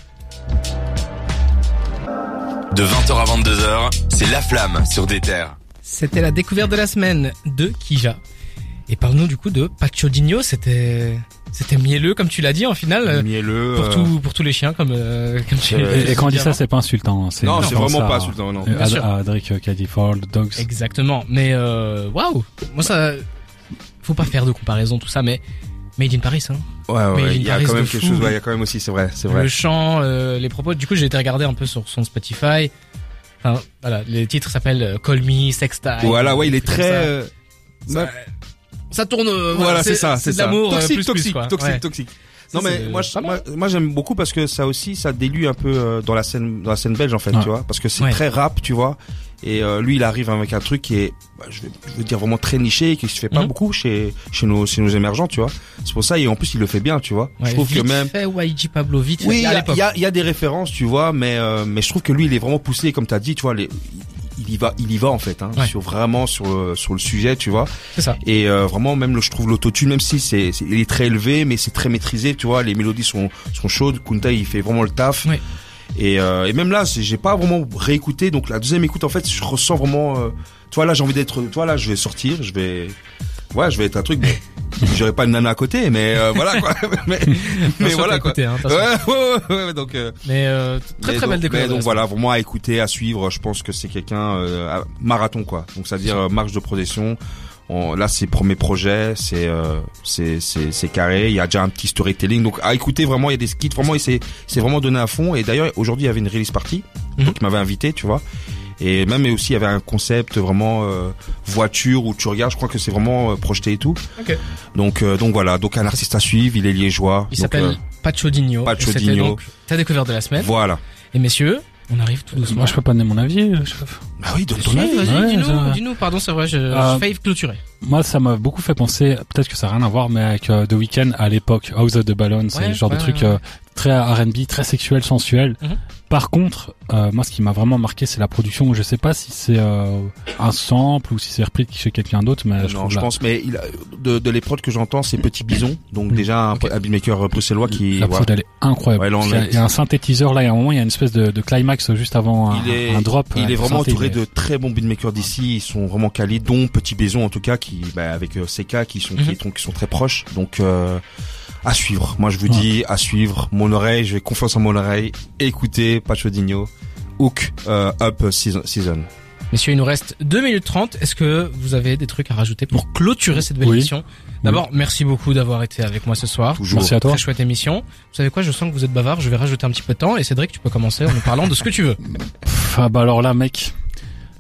De 20h à 22h, c'est la flamme sur des terres. C'était la découverte de la semaine de Kija. Et parle-nous du coup de Pachodinho, c'était c'était mielleux comme tu l'as dit en finale. Mielleux. Pour euh, pour tous les chiens comme euh, comme tu. Et, quand on dit ça, c'est pas insultant. Hein, non, c'est vraiment pas insultant. Non. À, à Drake Cadiford, Dogs. Exactement. Mais euh, waouh, moi ça, faut pas faire de comparaison tout ça, mais Made in Paris, hein. Ouais, ouais, il y a quand même quelque chose, ouais, il y a quand même aussi, c'est vrai, c'est vrai. Le chant, euh, les propos. Du coup, j'ai été regarder un peu sur son Spotify. Enfin, voilà, les titres s'appellent euh, Call Me, Sex Time. Voilà, ouais, il est très ça tourne. Euh, voilà, c'est ça, c'est l'amour euh, toxique, toxique, toxique, toxique. Non mais moi, moi, j'aime beaucoup parce que ça aussi, ça délue un peu euh, dans la scène, dans la scène belge en fait, tu vois, parce que c'est très rap, tu vois. Et lui, il arrive avec un truc qui est, bah, je, veux dire vraiment très niché, qui se fait pas mhm. beaucoup chez chez nos chez nos émergents, tu vois. C'est pour ça et en plus il le fait bien, tu vois. je trouve que même. Fait YG Pablo vite. Oui, il y a, y, a, y a des références, tu vois, mais mais je trouve que lui, il est vraiment poussé, comme t'as dit, tu vois. Les, il y va, il y va en fait, hein, sur vraiment sur le, sur le sujet, tu vois. C'est ça. Et euh, vraiment même le, je trouve l'autotune, même si c'est, il est très élevé, mais c'est très maîtrisé, tu vois. Les mélodies sont sont chaudes. Kunta il fait vraiment le taf. Et, euh, et même là, j'ai pas vraiment réécouté. Donc la deuxième écoute, en fait, je ressens vraiment. Euh, tu vois là, j'ai envie d'être. Tu vois là, je vais sortir, je vais ouais, je vais être un truc. Mais j'aurais pas une nana à côté, mais euh, voilà quoi. mais, mais voilà quoi. Côté, hein, ouais, ouais, ouais, donc. Euh, mais euh, très très belle découverte. donc voilà, vraiment à écouter, à suivre. Je pense que c'est quelqu'un euh, marathon quoi. Donc ça veut dire marche de progression. On, là, c'est premier projet, c'est c'est c'est c'est carré. Il y a déjà un petit storytelling. Donc à écouter vraiment, il y a des skits. Vraiment, il s'est c'est vraiment donné à fond. Et d'ailleurs, aujourd'hui, il y avait une release party. Mhm. Donc il m'avait invité, tu vois. Et même aussi, il y avait un concept vraiment euh, voiture où tu regardes. Je crois que c'est vraiment euh, projeté et tout. Okay. Donc, euh, donc voilà. Donc un artiste à suivre. Il est liégeois. Il s'appelle Pacho Digno. Pacho Digno. Ta découverte de la semaine. Voilà. Et messieurs, on arrive tout doucement. Moi, je peux pas donner mon avis, chef. Bah oui, donne ton avis. Vas-y, dis-nous, dis-nous. Pardon, c'est vrai, je, euh, je clôturer. Moi, ça m'a beaucoup fait penser, peut-être que ça n'a rien à voir, mais avec euh, The Weeknd à l'époque, House of the Balloon, c'est le genre de truc euh, très R&B, très sexuel, sensuel. Mhm. Par contre, euh, moi, ce qui m'a vraiment marqué, c'est la production. Je sais pas si c'est euh, un sample ou si c'est repris chez quelqu'un d'autre, mais je, non, je pense. Mais il a, de, de les prods que j'entends, c'est Petit Bison, donc mm. déjà un okay. beatmaker bruxellois qui. La prod, elle est incroyable. il, y a, un synthétiseur là, il y a un moment, il y a une espèce de, de climax juste avant un, un drop. Il est vraiment entouré de très bons beatmakers d'ici. Ils sont vraiment quali, dont Petit Bison en tout cas, qui bah, avec euh, CK qui sont, qui, mhm. sont qui sont très proches. Donc euh, à suivre. Moi, je vous dis à suivre. Mon oreille, j'ai confiance en mon oreille. Écoutez Pacho Digno. Hook Up Season. Messieurs, il nous reste 2 minutes 30. Est-ce que vous avez des trucs à rajouter pour clôturer cette belle émission D'abord, merci beaucoup d'avoir été avec moi ce soir. Toujours. Merci à toi. Très chouette émission. Vous savez quoi, je sens que vous êtes bavard, je vais rajouter un petit peu de temps et Cédric, tu peux commencer en nous parlant de ce que tu veux. Ah bah alors là, mec,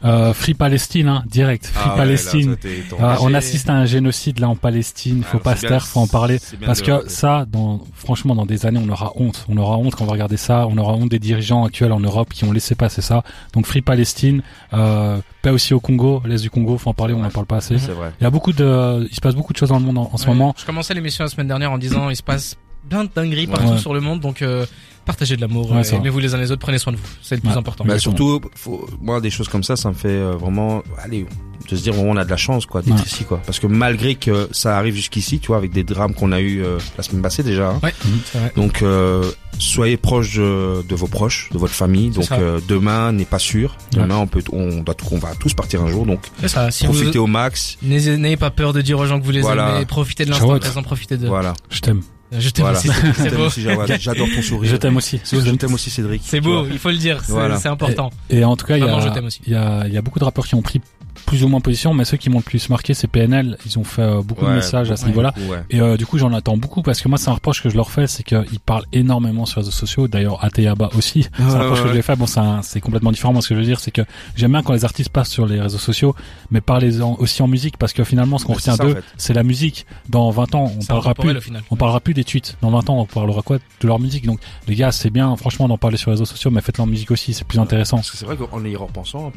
euh, Free Palestine, hein, direct. Free ah Palestine. Ah, on assiste à un génocide là en Palestine. Faut ah, pas se taire, faut en parler. Parce que ça, dans, franchement, dans des années, on aura honte. On aura honte quand on va regarder ça. On aura honte des dirigeants actuels en Europe qui ont laissé passer ça. Donc Free Palestine, euh, paix aussi au Congo, l'est du Congo. Faut en parler. On n'en parle pas assez. Il y a beaucoup de, il se passe beaucoup de choses dans le monde en, ce moment. Je commençais l'émission la semaine dernière en disant, il se passe plein de dingueries partout sur le monde. Donc euh, partagez de l'amour, ouais, aimez-vous les uns les autres, prenez soin de vous, c'est le plus important. Mais surtout, faut, moi des choses comme ça, ça me fait euh, vraiment, allez, de se dire on a de la chance quoi d'être ici quoi, parce que malgré que ça arrive jusqu'ici, tu vois, avec des drames qu'on a eu euh, la semaine passée déjà. Hein. Ouais, vrai. Donc euh, soyez proches de, vos proches, de votre famille. Donc demain n'est pas sûr. Demain on peut, on doit, on va tous partir un jour. Donc ça. Si profitez au max. N'ayez pas peur de dire aux gens que vous les aimez. Profitez de l'instant présent, profitez de. Voilà. Je t'aime. Je t'aime aussi. J'adore ton sourire. Je t'aime aussi. Je t'aime aussi, Cédric. C'est beau, il faut le dire. C'est important. Et, en tout cas, il y a, il y a beaucoup de rappeurs qui ont pris plus ou moins position, mais ceux qui m'ont le plus marqué, c'est PNL. Ils ont fait euh, beaucoup de messages à ce niveau-là. Et euh, du coup, j'en attends beaucoup parce que moi, c'est un reproche que je leur fais, c'est qu'ils parlent énormément sur les réseaux sociaux. D'ailleurs, Ateyaba aussi. c'est un reproche que je lui ai fait. Bon, c'est complètement différent. Moi, ce que je veux dire, c'est que j'aime bien quand les artistes passent sur les réseaux sociaux, mais parlez-en aussi en musique parce que finalement, ce qu'on retient d'eux, c'est la musique. Dans 20 ans, on parlera plus, on parlera plus des tweets. Dans 20 ans, on parlera quoi de leur musique? Donc, les gars, c'est bien, franchement, d'en parler sur les réseaux sociaux, mais faites-le en musique aussi. C'est plus intéressant. c'est vrai qu'en y repensant,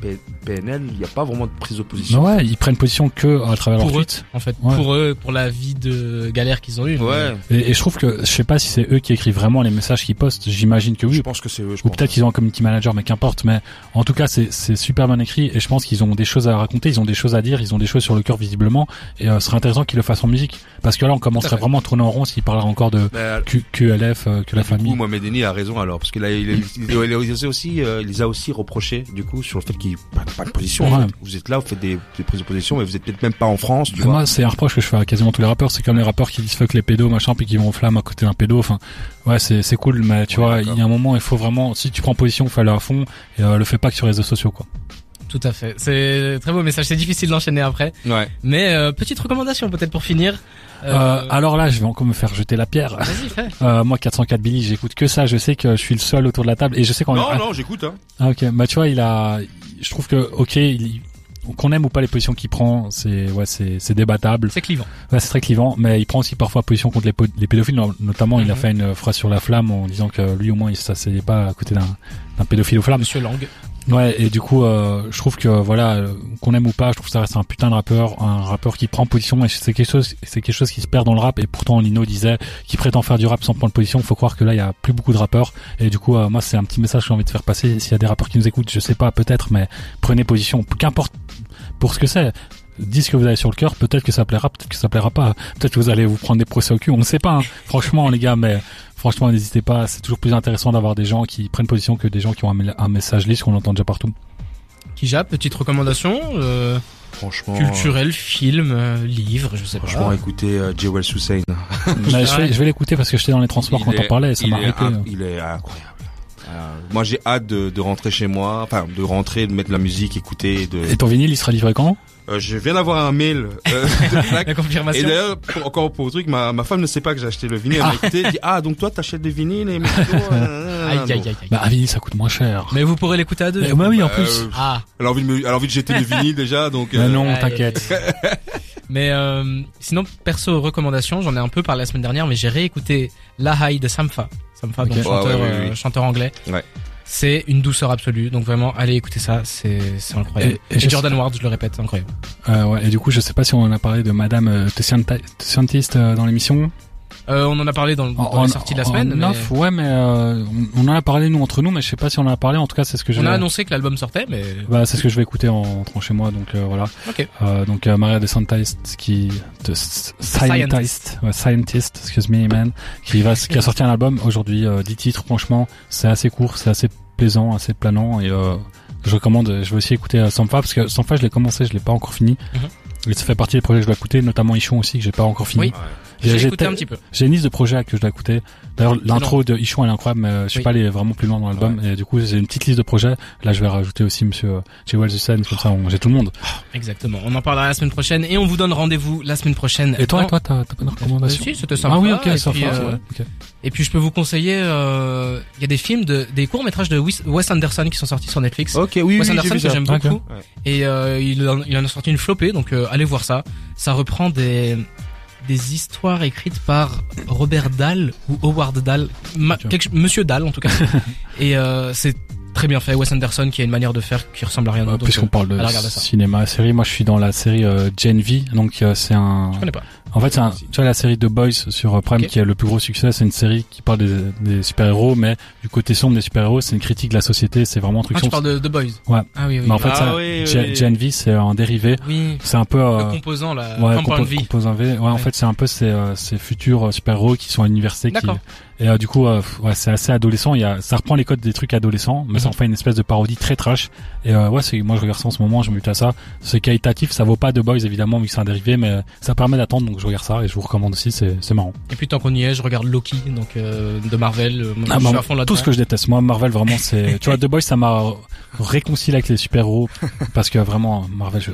PNL, il n'y a pas vraiment de prise position. ouais, ils prennent position que à travers pour leur tweets. En fait, pour eux, pour la vie de galère qu'ils ont eu. Ouais. Et, je trouve que je sais pas si c'est eux qui écrivent vraiment les messages qu'ils postent. J'imagine que oui. Je pense que c'est eux. Ou peut-être qu'ils ont un community manager, mais qu'importe. Mais en tout cas, c'est c'est super bien écrit et je pense qu'ils ont des choses à raconter, ils ont des choses à dire, ils ont des choses sur le cœur visiblement. Et euh, ce serait intéressant qu'ils le fassent en musique parce que là, on commencerait vraiment à tourner en rond s'ils parlaient encore de bah, QLF, euh, que la famille. Coup, a raison alors parce qu'il a il, il, aussi, euh, il les a aussi reproché du coup sur le fait qu'ils prennent pas de position. Vous êtes là, faites des, des prises de position, mais vous êtes peut-être même pas en France. Tu moi, c'est un reproche que je fais à quasiment tous les rappeurs. C'est comme les rappeurs qui disent fuck les pédos, machin, puis qui vont en flamme à côté d'un pédo. Enfin, ouais, c'est c'est cool, mais tu vois, il y a un moment, il faut vraiment, si tu prends position, fais-le à fond et euh, le fais pas que sur les réseaux sociaux, quoi. Tout à fait. C'est très beau message. C'est difficile d'enchaîner après. Ouais. Mais euh, petite recommandation peut-être pour finir. Euh, euh... alors là, je vais encore me faire jeter la pierre. Vas-y, fais. Euh, moi, 404 Billy, j'écoute que ça. Je sais que je suis le seul autour de la table et je sais qu'on. Non, non, j'écoute. Hein. Ah ok. Bah tu vois, il a. Je trouve que ok, il, qu'on aime ou pas les positions qu'il prend, c'est ouais, c'est c'est débattable. C'est clivant. Ouais, c'est très clivant, mais il prend aussi parfois position contre les, les pédophiles. Notamment, il a mhm. fait une phrase sur la flamme en disant que lui au moins il s'asseyait pas à côté d'un d'un pédophile aux flammes. Monsieur Lang. Ouais, et du coup, euh, je trouve que voilà, qu'on aime ou pas, je trouve que ça reste un putain de rappeur, un rappeur qui prend position, et c'est quelque chose, c'est quelque chose qui se perd dans le rap. Et pourtant, Lino disait qu'il prétend faire du rap sans prendre position. Faut croire que là, il y a plus beaucoup de rappeurs. Et du coup, euh, moi, c'est un petit message que j'ai envie de faire passer. S'il y a des rappeurs qui nous écoutent, je sais pas, peut-être, mais prenez position, qu'importe pour ce que c'est dites ce que vous avez sur le cœur, peut-être que ça plaira, peut-être que ça plaira pas, peut-être que vous allez vous prendre des procès au cul, on ne sait pas, hein. franchement les gars, mais franchement n'hésitez pas, c'est toujours plus intéressant d'avoir des gens qui prennent position que des gens qui ont un, message lisse qu'on entend déjà partout. Kija, petite recommandation euh, Franchement, culturel, film, euh, livre, je sais pas. Franchement, écoutez euh, Jewel Hussein. je vais, l'écouter parce que j'étais dans les transports quand on parlait et ça m'a arrêté. Il est incroyable. Euh, moi, j'ai hâte de, de, rentrer chez moi, enfin de rentrer, de mettre la musique, écouter. De... Et ton vinyle, il sera livré quand? Euh, je viens d'avoir un mail euh, de la confirmation. Et d'ailleurs, encore pour le truc, ma, ma femme ne sait pas que j'ai acheté le vinyle. Elle m'a écouté, elle dit ah donc toi t'achètes des vinyles et euh, aïe, aïe, aïe, aïe. Bah un vinyle ça coûte moins cher. Mais vous pourrez l'écouter à deux. bah oui en plus. Euh, ah. Elle a envie de me, elle a envie de jeter le vinyle déjà donc. Mais non, t'inquiète. mais euh, sinon perso recommandation, j'en ai un peu parlé la semaine dernière, mais j'ai réécouté La High de Samfa. Samfa, donc chanteur, chanteur anglais. Ouais. C'est une douceur absolue. Donc vraiment, allez écouter ça, c'est incroyable. Et, Jordan Ward, je le répète, incroyable. Euh, ouais, et du coup, je sais pas si on en a parlé de Madame euh, Scientist euh, dans l'émission. Euh, on en a parlé dans, dans les sorties de la semaine. mais... ouais, mais euh, on en a parlé nous entre nous, mais je sais pas si on en a parlé. En tout cas, c'est ce que j'ai. On a annoncé que l'album sortait, mais. Bah, c'est ce que je vais écouter en rentrant chez moi, donc euh, voilà. Ok. Euh, donc Maria de Scientist qui, de Scientist, ouais, Scientist, excuse me, man, qui va, qui a sorti un album aujourd'hui, 10 titres. Franchement, c'est assez court, c'est assez plaisant, assez planant et je recommande. Je vais aussi écouter Sanfa parce que Sanfa, je l'ai commencé, je l'ai pas encore fini. Mm ça fait partie des projets que je dois écouter, notamment Ichon aussi que j'ai pas encore fini. Oui. J'ai écouté un petit peu. J'ai une liste de projets que je dois écouter. D'ailleurs, l'intro de Ichon elle est incroyable, mais je suis pas allé vraiment plus loin dans l'album. Et du coup, j'ai une petite liste de projets. Là, je vais rajouter aussi Monsieur J. Wells Hussein, comme ça, j'ai tout le monde. Exactement. On en parlera la semaine prochaine et on vous donne rendez-vous la semaine prochaine. Et toi, toi, t'as pas de recommandation Si, c'était sympa. Ah oui, ok, ça euh, Et puis, je peux vous conseiller. Euh, il y a des films, de, des courts métrages de Wes Anderson qui sont sortis sur Netflix. Ok, oui, Wes oui, Anderson que j'aime beaucoup. Et euh, il, en, il en a sorti une flopée, donc euh, allez voir ça. Ça reprend des des histoires écrites par Robert Dahl ou Howard Dahl, Monsieur Dahl en tout cas. et euh, c'est très bien fait. Wes Anderson qui a une manière de faire qui ressemble à rien d'autre. Puisqu'on parle de cinéma, série, moi je suis dans la série euh, Gen V, donc euh, c'est un. Je connais pas. En fait, c'est un, tu vois la série The Boys sur euh, Prime qui est le plus gros succès. C'est une série qui parle des, des super-héros, mais du côté sombre des super-héros, c'est une critique de la société. C'est vraiment un truc. Ah, tu parles de The Boys. Ouais. Ah oui, oui. Mais en fait, ah, ça, oui, Gen, V, c'est un dérivé. Oui. C'est un peu. Euh, le composant là. Ouais, compo V. composant V. Ouais, en fait, c'est un peu ces, ces futurs super-héros qui sont à l'université qui et euh, du coup, euh, ouais, c'est assez adolescent. Il y a, ça reprend les codes des trucs adolescents, mais ça en mhm. fait une espèce de parodie très trash. Et euh, ouais, c'est, moi je regarde ça en ce moment, je me à ça. C'est qualitatif, ça vaut pas de Boys évidemment, vu que c'est un dérivé, mais ça permet d'attendre, donc je regarde ça et je vous recommande aussi, c'est, c'est marrant. Et puis tant qu'on y est, je regarde Loki, donc euh, de Marvel. Euh, ah, je suis à fond tout ce que je déteste. Moi, Marvel vraiment, c'est, tu vois, The Boys, ça m'a réconcilié avec les super héros parce que vraiment Marvel, je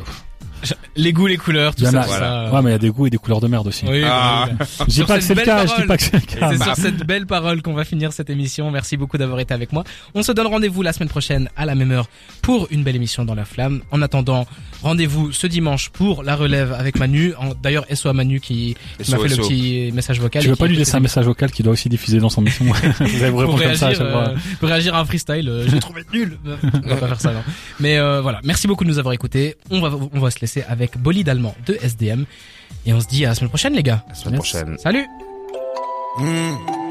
les goûts, les couleurs, tout ça, Ouais, mais il y a des goûts et des couleurs de merde aussi. Oui, ah. Je dis pas que c'est le cas, je dis pas que c'est le cas. C'est sur cette belle parole qu'on va finir cette émission. Merci beaucoup d'avoir été avec moi. On se donne rendez-vous la semaine prochaine à la même heure pour une belle émission dans la flamme. En attendant, rendez-vous ce dimanche pour la relève avec Manu. D'ailleurs, SO à Manu qui, m'a fait le petit message vocal. Tu veux pas lui laisser un message vocal qui doit aussi diffuser dans son mission Vous allez vous répondre comme ça à chaque fois. Euh, pour réagir à un freestyle, euh, j'ai trouvé nul. on va pas faire ça, non. Mais euh, voilà, merci beaucoup de nous avoir écoutés. On va, on va se laisser avec Bolide allemand de SDM. Et on se dit à la semaine prochaine, les gars. À la semaine prochaine. Salut mmh.